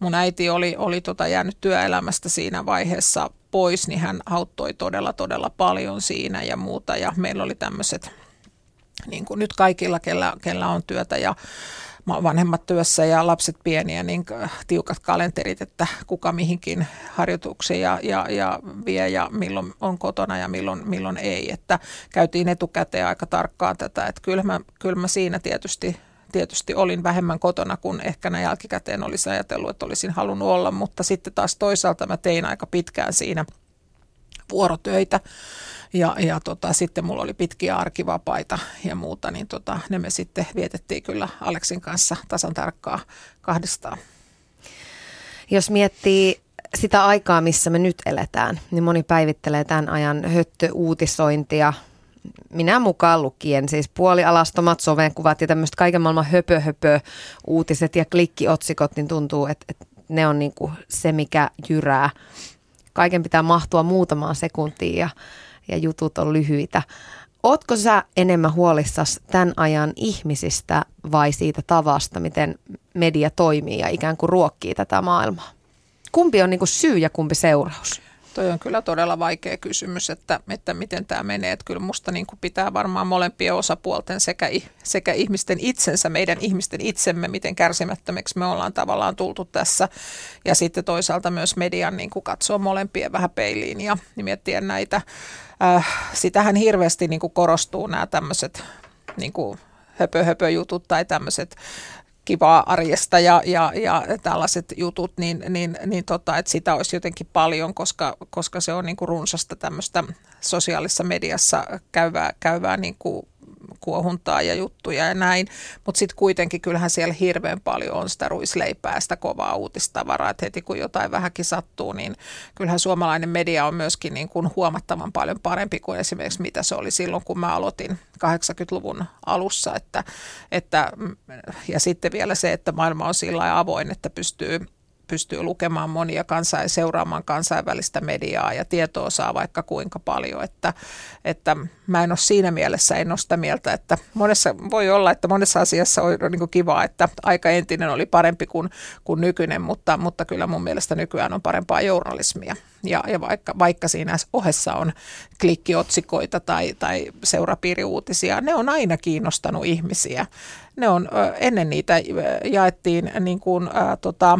Mun äiti oli, oli tota jäänyt työelämästä siinä vaiheessa pois, niin hän auttoi todella todella paljon siinä ja muuta ja meillä oli tämmöiset, niin kuin nyt kaikilla, kellä, kellä on työtä ja vanhemmat työssä ja lapset pieniä, niin tiukat kalenterit, että kuka mihinkin harjoituksiin ja, ja, ja vie ja milloin on kotona ja milloin, milloin ei. Että käytiin etukäteen aika tarkkaan tätä, että kyllä mä, kyllä mä siinä tietysti tietysti olin vähemmän kotona kuin ehkä näin jälkikäteen olisi ajatellut, että olisin halunnut olla, mutta sitten taas toisaalta mä tein aika pitkään siinä vuorotöitä ja, ja tota, sitten mulla oli pitkiä arkivapaita ja muuta, niin tota, ne me sitten vietettiin kyllä Aleksin kanssa tasan tarkkaa kahdestaan. Jos miettii sitä aikaa, missä me nyt eletään, niin moni päivittelee tämän ajan höttöuutisointia, minä mukaan lukien, siis puolialastomat sovenkuvat ja tämmöiset kaiken maailman höpö, höpö uutiset ja klikkiotsikot, niin tuntuu, että, että ne on niin kuin se, mikä jyrää. Kaiken pitää mahtua muutamaan sekuntiin ja ja jutut on lyhyitä. Ootko sä enemmän huolissas tämän ajan ihmisistä vai siitä tavasta, miten media toimii ja ikään kuin ruokkii tätä maailmaa? Kumpi on niin kuin syy ja kumpi seuraus? Toi on kyllä todella vaikea kysymys, että, että miten tämä menee. Että kyllä musta niin kuin pitää varmaan molempien osapuolten sekä, sekä ihmisten itsensä, meidän ihmisten itsemme, miten kärsimättömiksi me ollaan tavallaan tultu tässä. Ja sitten toisaalta myös median niin kuin katsoa molempien vähän peiliin ja miettiä näitä äh, sitähän hirveästi niin kuin korostuu nämä tämmöiset niin höpö, höpö jutut tai tämmöiset kivaa arjesta ja, ja, ja tällaiset jutut, niin, niin, niin tota, että sitä olisi jotenkin paljon, koska, koska se on niin kuin runsasta tämmöistä sosiaalisessa mediassa käyvää, käyvää niin kuin kuohuntaa ja juttuja ja näin, mutta sitten kuitenkin kyllähän siellä hirveän paljon on sitä ruisleipää, sitä kovaa uutistavaraa, että heti kun jotain vähänkin sattuu, niin kyllähän suomalainen media on myöskin niin kuin huomattavan paljon parempi kuin esimerkiksi mitä se oli silloin, kun mä aloitin 80-luvun alussa, että, että, ja sitten vielä se, että maailma on sillä avoin, että pystyy pystyy lukemaan monia kansaa ja seuraamaan kansainvälistä mediaa ja tietoa saa vaikka kuinka paljon. Että, että mä en ole siinä mielessä, en ole sitä mieltä, että monessa, voi olla, että monessa asiassa on niin kuin kiva, että aika entinen oli parempi kuin, kuin nykyinen, mutta, mutta kyllä mun mielestä nykyään on parempaa journalismia. Ja, ja vaikka, vaikka siinä ohessa on klikkiotsikoita tai, tai seurapiiriuutisia, ne on aina kiinnostanut ihmisiä. Ne on, ennen niitä jaettiin niin kuin, ää, tota,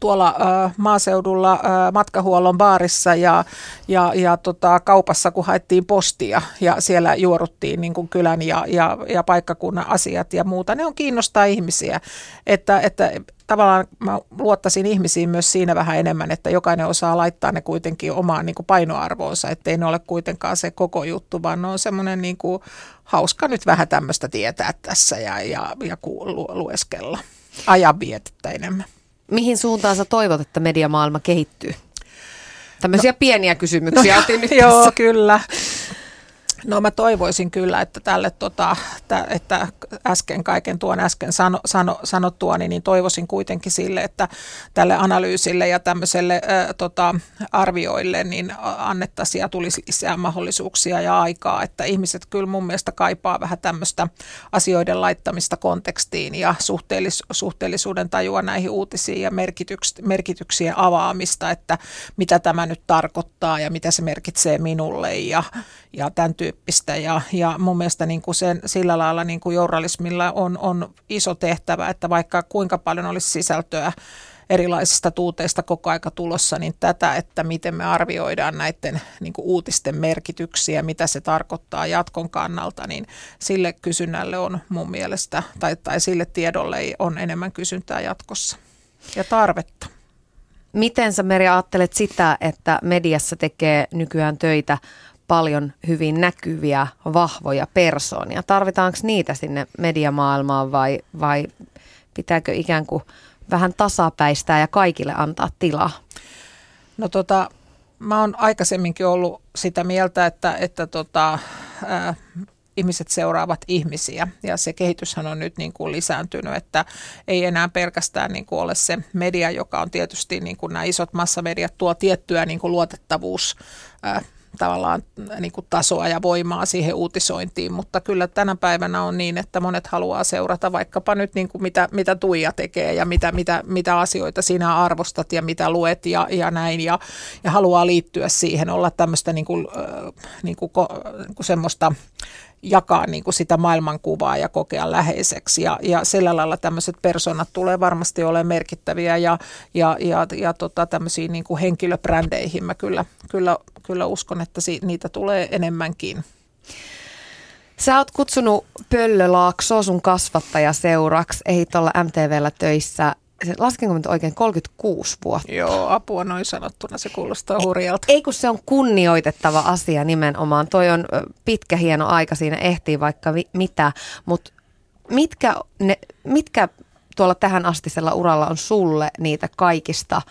tuolla maaseudulla matkahuollon baarissa ja, ja, ja tota, kaupassa, kun haettiin postia ja siellä juoruttiin niin kuin kylän ja, ja, ja paikkakunnan asiat ja muuta. Ne on kiinnostaa ihmisiä, että, että tavallaan mä luottaisin ihmisiin myös siinä vähän enemmän, että jokainen osaa laittaa ne kuitenkin omaan niin kuin painoarvoonsa, ettei ne ole kuitenkaan se koko juttu, vaan ne on semmoinen niin kuin hauska nyt vähän tämmöistä tietää tässä ja, ja, ja lu, lueskella ajanvietettä enemmän. Mihin suuntaan sä toivot, että mediamaailma kehittyy? Tämmöisiä no, pieniä kysymyksiä no, otin nyt Joo, tässä. kyllä. No mä toivoisin kyllä, että tälle, tota, tä, että äsken kaiken tuon äsken sano, sano, sanottua, niin, toivoisin kuitenkin sille, että tälle analyysille ja tämmöiselle ä, tota, arvioille niin annettaisiin ja tulisi lisää mahdollisuuksia ja aikaa, että ihmiset kyllä mun mielestä kaipaa vähän tämmöistä asioiden laittamista kontekstiin ja suhteellis, suhteellisuuden tajua näihin uutisiin ja merkityks, merkityksien avaamista, että mitä tämä nyt tarkoittaa ja mitä se merkitsee minulle ja, ja tämän tyyppistä. Ja, ja mun mielestä niin kuin sen, sillä lailla niin kuin journalismilla on, on iso tehtävä, että vaikka kuinka paljon olisi sisältöä erilaisista tuuteista koko aika tulossa, niin tätä, että miten me arvioidaan näiden niin kuin uutisten merkityksiä, mitä se tarkoittaa jatkon kannalta, niin sille kysynnälle on mun mielestä, tai, tai sille tiedolle on enemmän kysyntää jatkossa ja tarvetta. Miten sä Meri ajattelet sitä, että mediassa tekee nykyään töitä paljon hyvin näkyviä, vahvoja persoonia. Tarvitaanko niitä sinne mediamaailmaan vai, vai pitääkö ikään kuin vähän tasapäistää ja kaikille antaa tilaa? No tota, mä oon aikaisemminkin ollut sitä mieltä, että, että tota, ää, ihmiset seuraavat ihmisiä ja se kehityshän on nyt niin kuin lisääntynyt, että ei enää pelkästään niin kuin ole se media, joka on tietysti niin kuin nämä isot massamediat tuo tiettyä niin kuin luotettavuus tavallaan niin kuin tasoa ja voimaa siihen uutisointiin, mutta kyllä tänä päivänä on niin, että monet haluaa seurata vaikkapa nyt niin kuin mitä, mitä Tuija tekee ja mitä, mitä, mitä asioita sinä arvostat ja mitä luet ja, ja näin. Ja, ja haluaa liittyä siihen, olla tämmöistä niin kuin, niin kuin, niin kuin semmoista jakaa niin kuin sitä maailmankuvaa ja kokea läheiseksi. Ja, ja sillä lailla tämmöiset persoonat tulee varmasti olemaan merkittäviä ja, ja, ja, ja tota, tämmöisiin niin kuin henkilöbrändeihin mä kyllä, kyllä, kyllä uskon, että si, niitä tulee enemmänkin. Sä oot kutsunut Pöllölaaksoa sun kasvattajaseuraksi, ei tuolla MTVllä töissä laskenko nyt oikein 36 vuotta? Joo, apua noin sanottuna, se kuulostaa hurjalta. Ei kun se on kunnioitettava asia nimenomaan. Toi on pitkä hieno aika, siinä ehtii vaikka vi- mitä, mutta mitkä, ne, mitkä tuolla tähän astisella uralla on sulle niitä kaikista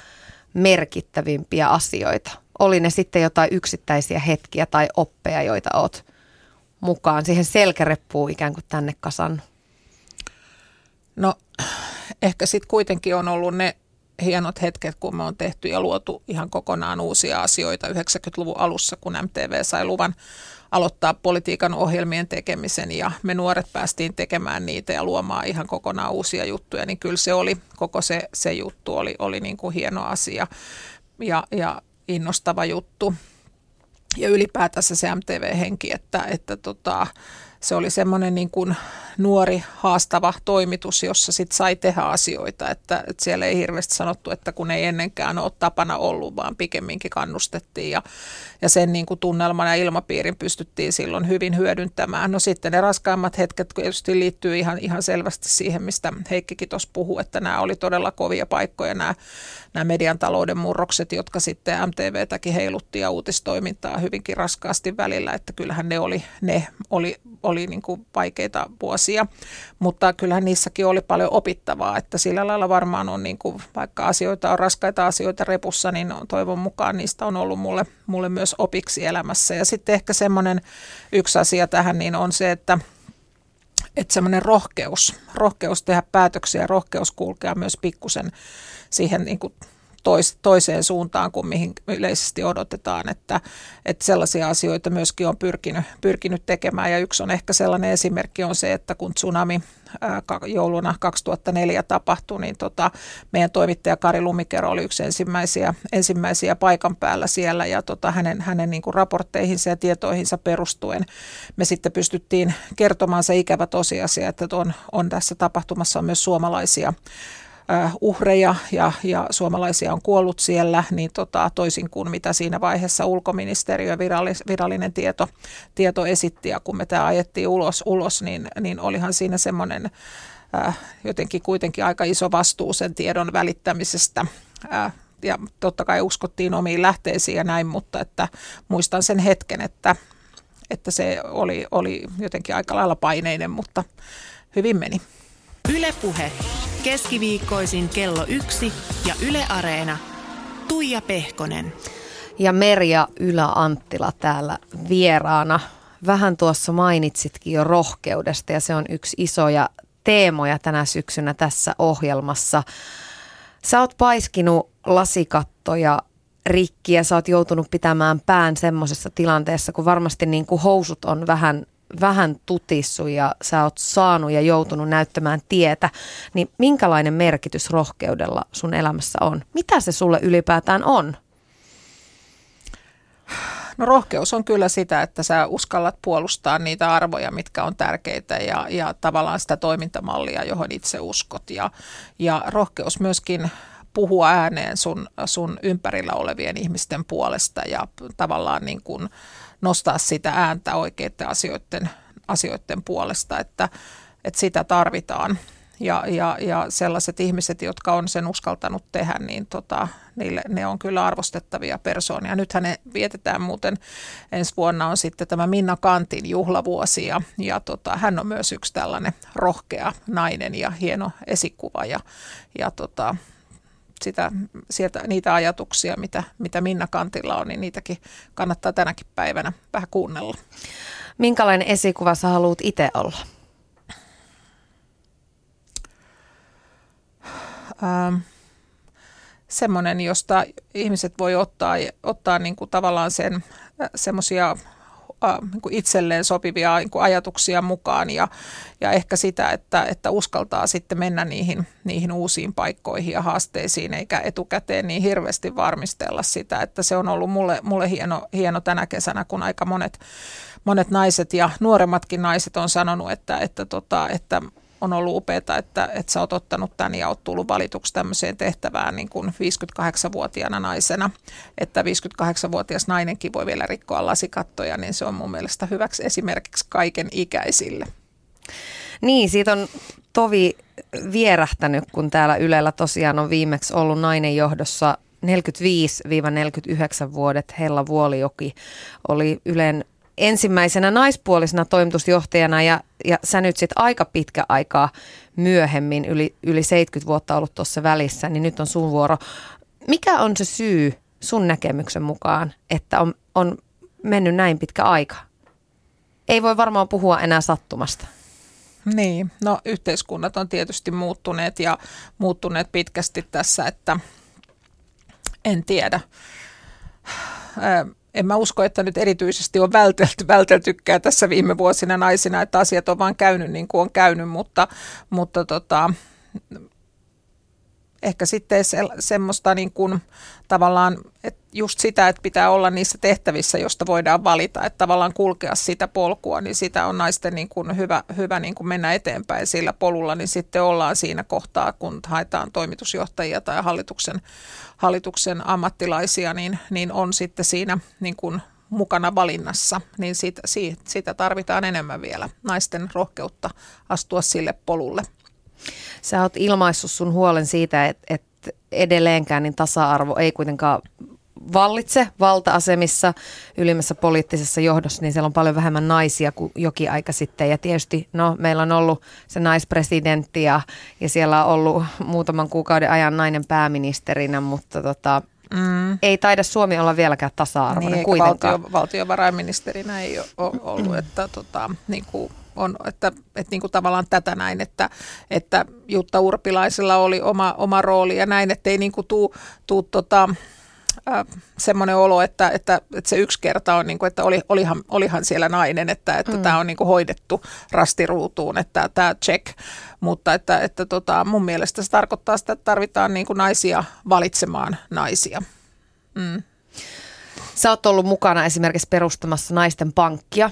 merkittävimpiä asioita? Oli ne sitten jotain yksittäisiä hetkiä tai oppeja, joita oot mukaan siihen selkäreppuun ikään kuin tänne kasannut? No ehkä sitten kuitenkin on ollut ne hienot hetket, kun me on tehty ja luotu ihan kokonaan uusia asioita 90-luvun alussa, kun MTV sai luvan aloittaa politiikan ohjelmien tekemisen ja me nuoret päästiin tekemään niitä ja luomaan ihan kokonaan uusia juttuja, niin kyllä se oli, koko se, se juttu oli, oli niin kuin hieno asia ja, ja innostava juttu. Ja ylipäätänsä se MTV-henki, että, että tota, se oli semmoinen niin kuin nuori haastava toimitus, jossa sit sai tehdä asioita, että, että siellä ei hirveästi sanottu, että kun ei ennenkään ole tapana ollut, vaan pikemminkin kannustettiin. Ja, ja sen niin kuin tunnelman ja ilmapiirin pystyttiin silloin hyvin hyödyntämään. No sitten ne raskaimmat hetket tietysti liittyy ihan, ihan selvästi siihen, mistä Heikkikin tuossa puhui, että nämä oli todella kovia paikkoja nämä, nämä median talouden murrokset, jotka sitten MTVtäkin heilutti ja uutistoimintaa hyvinkin raskaasti välillä, että kyllähän ne oli, ne oli, oli niin kuin vaikeita vuosia, mutta kyllähän niissäkin oli paljon opittavaa, että sillä lailla varmaan on niin kuin, vaikka asioita on raskaita asioita repussa, niin toivon mukaan niistä on ollut mulle, mulle myös opiksi elämässä. Ja sitten ehkä semmoinen yksi asia tähän niin on se, että että semmoinen rohkeus, rohkeus tehdä päätöksiä, rohkeus kulkea myös pikkusen siihen niin kuin tois, toiseen suuntaan kuin mihin yleisesti odotetaan, että, että sellaisia asioita myöskin on pyrkinyt, pyrkinyt tekemään. Ja yksi on ehkä sellainen esimerkki on se, että kun tsunami jouluna 2004 tapahtui, niin tota, meidän toimittaja Kari Lumikero oli yksi ensimmäisiä, ensimmäisiä paikan päällä siellä ja tota, hänen, hänen niin kuin raportteihinsa ja tietoihinsa perustuen me sitten pystyttiin kertomaan se ikävä tosiasia, että on, on tässä tapahtumassa on myös suomalaisia uhreja ja, ja suomalaisia on kuollut siellä, niin tota, toisin kuin mitä siinä vaiheessa ulkoministeriö virallis, virallinen tieto, tieto esitti ja kun me tämä ajettiin ulos, ulos niin, niin olihan siinä semmoinen jotenkin kuitenkin aika iso vastuu sen tiedon välittämisestä ja totta kai uskottiin omiin lähteisiin ja näin, mutta että muistan sen hetken, että, että se oli, oli jotenkin aika lailla paineinen, mutta hyvin meni. Ylepuhe keskiviikkoisin kello yksi ja Yle Areena. Tuija Pehkonen. Ja Merja Ylä-Anttila täällä vieraana. Vähän tuossa mainitsitkin jo rohkeudesta ja se on yksi isoja teemoja tänä syksynä tässä ohjelmassa. Sä oot paiskinut lasikattoja rikki ja sä oot joutunut pitämään pään semmoisessa tilanteessa, kun varmasti niin kuin housut on vähän, vähän tutissu ja sä oot saanut ja joutunut näyttämään tietä, niin minkälainen merkitys rohkeudella sun elämässä on? Mitä se sulle ylipäätään on? No rohkeus on kyllä sitä, että sä uskallat puolustaa niitä arvoja, mitkä on tärkeitä ja, ja tavallaan sitä toimintamallia, johon itse uskot. Ja, ja rohkeus myöskin puhua ääneen sun, sun ympärillä olevien ihmisten puolesta ja tavallaan niin kuin nostaa sitä ääntä oikeiden asioiden, asioiden puolesta, että, että sitä tarvitaan. Ja, ja, ja sellaiset ihmiset, jotka on sen uskaltanut tehdä, niin tota, niille, ne on kyllä arvostettavia persoonia. Nythän ne vietetään muuten, ensi vuonna on sitten tämä Minna Kantin juhlavuosi ja, ja tota, hän on myös yksi tällainen rohkea nainen ja hieno esikuva ja, ja tota, sitä, sieltä, niitä ajatuksia, mitä, mitä Minna Kantilla on, niin niitäkin kannattaa tänäkin päivänä vähän kuunnella. Minkälainen esikuva sä haluat itse olla? Ähm, semmoinen, josta ihmiset voi ottaa, ottaa niin kuin tavallaan sen äh, semmoisia niin itselleen sopivia niin ajatuksia mukaan ja, ja ehkä sitä, että, että uskaltaa sitten mennä niihin, niihin uusiin paikkoihin ja haasteisiin eikä etukäteen niin hirveästi varmistella sitä, että se on ollut mulle, mulle hieno, hieno tänä kesänä, kun aika monet, monet naiset ja nuoremmatkin naiset on sanonut, että, että, tota, että on ollut upeaa, että, että sä oot ottanut tämän ja oot tullut valituksi tämmöiseen tehtävään niin kuin 58-vuotiaana naisena. Että 58-vuotias nainenkin voi vielä rikkoa lasikattoja, niin se on mun mielestä hyväksi esimerkiksi kaiken ikäisille. Niin, siitä on tovi vierähtänyt, kun täällä Ylellä tosiaan on viimeksi ollut nainen johdossa 45-49 vuodet. Hella Vuolijoki oli Ylen ensimmäisenä naispuolisena toimitusjohtajana ja, ja sä nyt sitten aika pitkä aikaa myöhemmin, yli, yli 70 vuotta ollut tuossa välissä, niin nyt on sun vuoro. Mikä on se syy sun näkemyksen mukaan, että on, on mennyt näin pitkä aika? Ei voi varmaan puhua enää sattumasta. Niin, no yhteiskunnat on tietysti muuttuneet ja muuttuneet pitkästi tässä, että en tiedä en mä usko, että nyt erityisesti on vältelty, välteltykään tässä viime vuosina naisina, että asiat on vaan käynyt niin kuin on käynyt, mutta, mutta tota, ehkä sitten se, semmoista niin kuin, tavallaan, että just sitä, että pitää olla niissä tehtävissä, josta voidaan valita, että tavallaan kulkea sitä polkua, niin sitä on naisten niin kuin hyvä, hyvä niin kuin mennä eteenpäin. Sillä polulla, niin sitten ollaan siinä kohtaa, kun haetaan toimitusjohtajia tai hallituksen, hallituksen ammattilaisia, niin, niin on sitten siinä niin kuin mukana valinnassa, niin siitä, siitä tarvitaan enemmän vielä naisten rohkeutta astua sille polulle. Sä oot ilmaissut sun huolen siitä, että, että edelleenkään niin tasa-arvo ei kuitenkaan vallitse valta-asemissa ylimmässä poliittisessa johdossa, niin siellä on paljon vähemmän naisia kuin jokin aika sitten. Ja tietysti no, meillä on ollut se naispresidentti ja, ja siellä on ollut muutaman kuukauden ajan nainen pääministerinä, mutta tota, Mm. Ei taida Suomi olla vieläkään tasa-arvoinen niin, kuitenkaan. Valtio, valtiovarainministerinä ei ole ollut, että tota, niin kuin on, että, että niin kuin tavallaan tätä näin, että, että Jutta Urpilaisella oli oma, oma rooli ja näin, että ei niin kuin tuu, tuu tota, äh, semmoinen olo, että, että, että se yksi kerta on, niin kuin, että oli, olihan, olihan siellä nainen, että, että mm. tämä on niin kuin hoidettu rastiruutuun, että tämä check, mutta että, että tota, mun mielestä se tarkoittaa sitä, että tarvitaan niin kuin naisia valitsemaan naisia. Mm. Sä oot ollut mukana esimerkiksi perustamassa naisten pankkia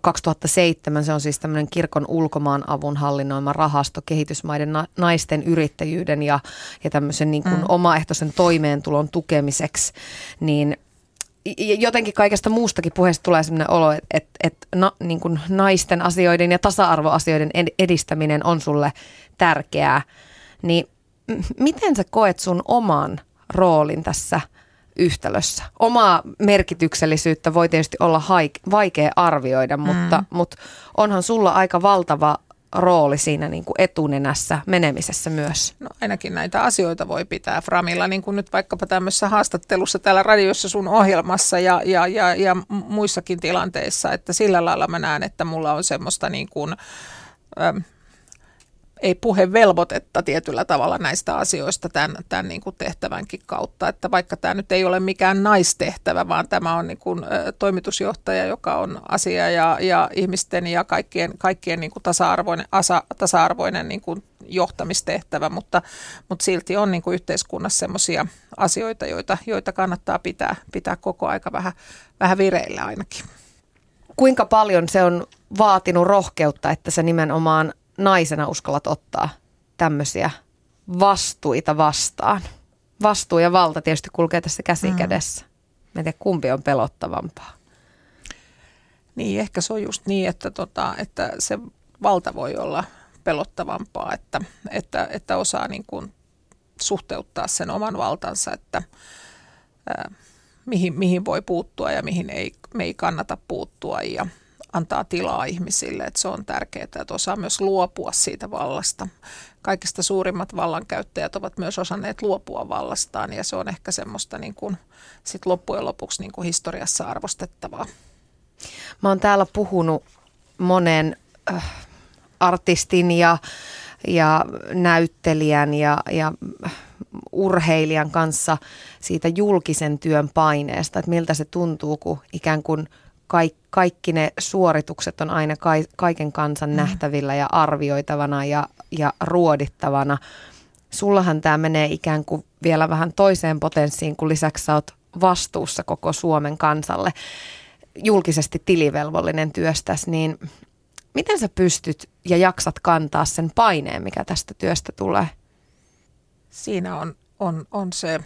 2007, se on siis tämmöinen kirkon ulkomaan avun hallinnoima rahasto kehitysmaiden na- naisten yrittäjyyden ja, ja tämmöisen niin kuin mm. omaehtoisen toimeentulon tukemiseksi, niin jotenkin kaikesta muustakin puheesta tulee sellainen olo, että, että, että na, niin kuin naisten asioiden ja tasa-arvoasioiden edistäminen on sulle tärkeää. Niin miten sä koet sun oman roolin tässä yhtälössä? Omaa merkityksellisyyttä voi tietysti olla haik- vaikea arvioida, mutta, mm. mutta onhan sulla aika valtava rooli siinä niin kuin etunenässä menemisessä myös? No ainakin näitä asioita voi pitää Framilla, niin kuin nyt vaikkapa tämmöisessä haastattelussa täällä radiossa sun ohjelmassa ja, ja, ja, ja muissakin tilanteissa, että sillä lailla mä näen, että mulla on semmoista niin kuin, ähm, ei puhevelvoitetta tietyllä tavalla näistä asioista tämän, tämän niin kuin tehtävänkin kautta. Että vaikka tämä nyt ei ole mikään naistehtävä, vaan tämä on niin kuin, toimitusjohtaja, joka on asia ja, ja ihmisten ja kaikkien, kaikkien niin kuin tasa-arvoinen, asa, tasa-arvoinen niin kuin johtamistehtävä, mutta, mutta silti on niin kuin yhteiskunnassa sellaisia asioita, joita, joita kannattaa pitää, pitää koko aika vähän, vähän vireillä ainakin. Kuinka paljon se on vaatinut rohkeutta, että se nimenomaan naisena uskallat ottaa tämmöisiä vastuita vastaan? Vastuu ja valta tietysti kulkee tässä käsi mm. kädessä. Mä en tiedä, kumpi on pelottavampaa. Niin, ehkä se on just niin, että, tota, että se valta voi olla pelottavampaa, että, että, että osaa niin kuin suhteuttaa sen oman valtansa, että ää, mihin, mihin voi puuttua ja mihin ei, me ei kannata puuttua. Ja, antaa tilaa ihmisille, että se on tärkeää, että osaa myös luopua siitä vallasta. Kaikista suurimmat vallankäyttäjät ovat myös osanneet luopua vallastaan ja se on ehkä semmoista niin kuin, sit loppujen lopuksi niin kuin historiassa arvostettavaa. Mä oon täällä puhunut monen äh, artistin ja, ja näyttelijän ja, ja urheilijan kanssa siitä julkisen työn paineesta, että miltä se tuntuu, kun ikään kuin – kaikki, kaikki ne suoritukset on aina ka, kaiken kansan mm. nähtävillä ja arvioitavana ja, ja ruodittavana. Sullahan tämä menee ikään kuin vielä vähän toiseen potenssiin, kun lisäksi sä oot vastuussa koko Suomen kansalle julkisesti tilivelvollinen työstäs, niin miten sä pystyt ja jaksat kantaa sen paineen, mikä tästä työstä tulee? Siinä on, on, on se,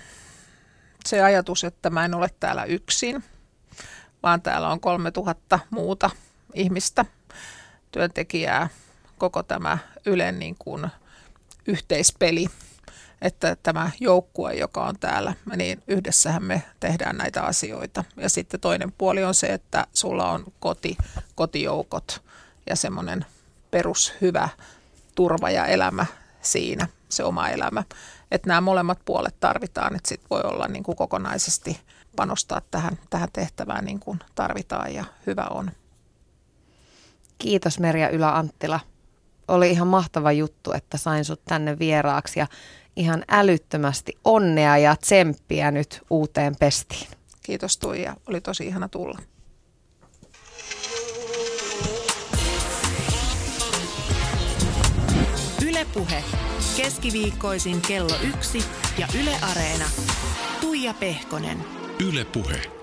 se ajatus, että mä en ole täällä yksin – vaan täällä on 3000 muuta ihmistä, työntekijää, koko tämä Ylen niin kuin yhteispeli, että tämä joukkue, joka on täällä, niin yhdessähän me tehdään näitä asioita. Ja sitten toinen puoli on se, että sulla on koti, kotijoukot ja semmoinen perushyvä turva ja elämä siinä, se oma elämä. Että nämä molemmat puolet tarvitaan, että sitten voi olla niin kuin kokonaisesti – panostaa tähän, tähän tehtävään niin kuin tarvitaan ja hyvä on. Kiitos Merja Ylä-Anttila. Oli ihan mahtava juttu, että sain sut tänne vieraaksi ja ihan älyttömästi onnea ja tsemppiä nyt uuteen pestiin. Kiitos Tuija, oli tosi ihana tulla. Ylepuhe keskiviikkoisin kello yksi ja Yle Areena. Tuija Pehkonen. Yle Puhe.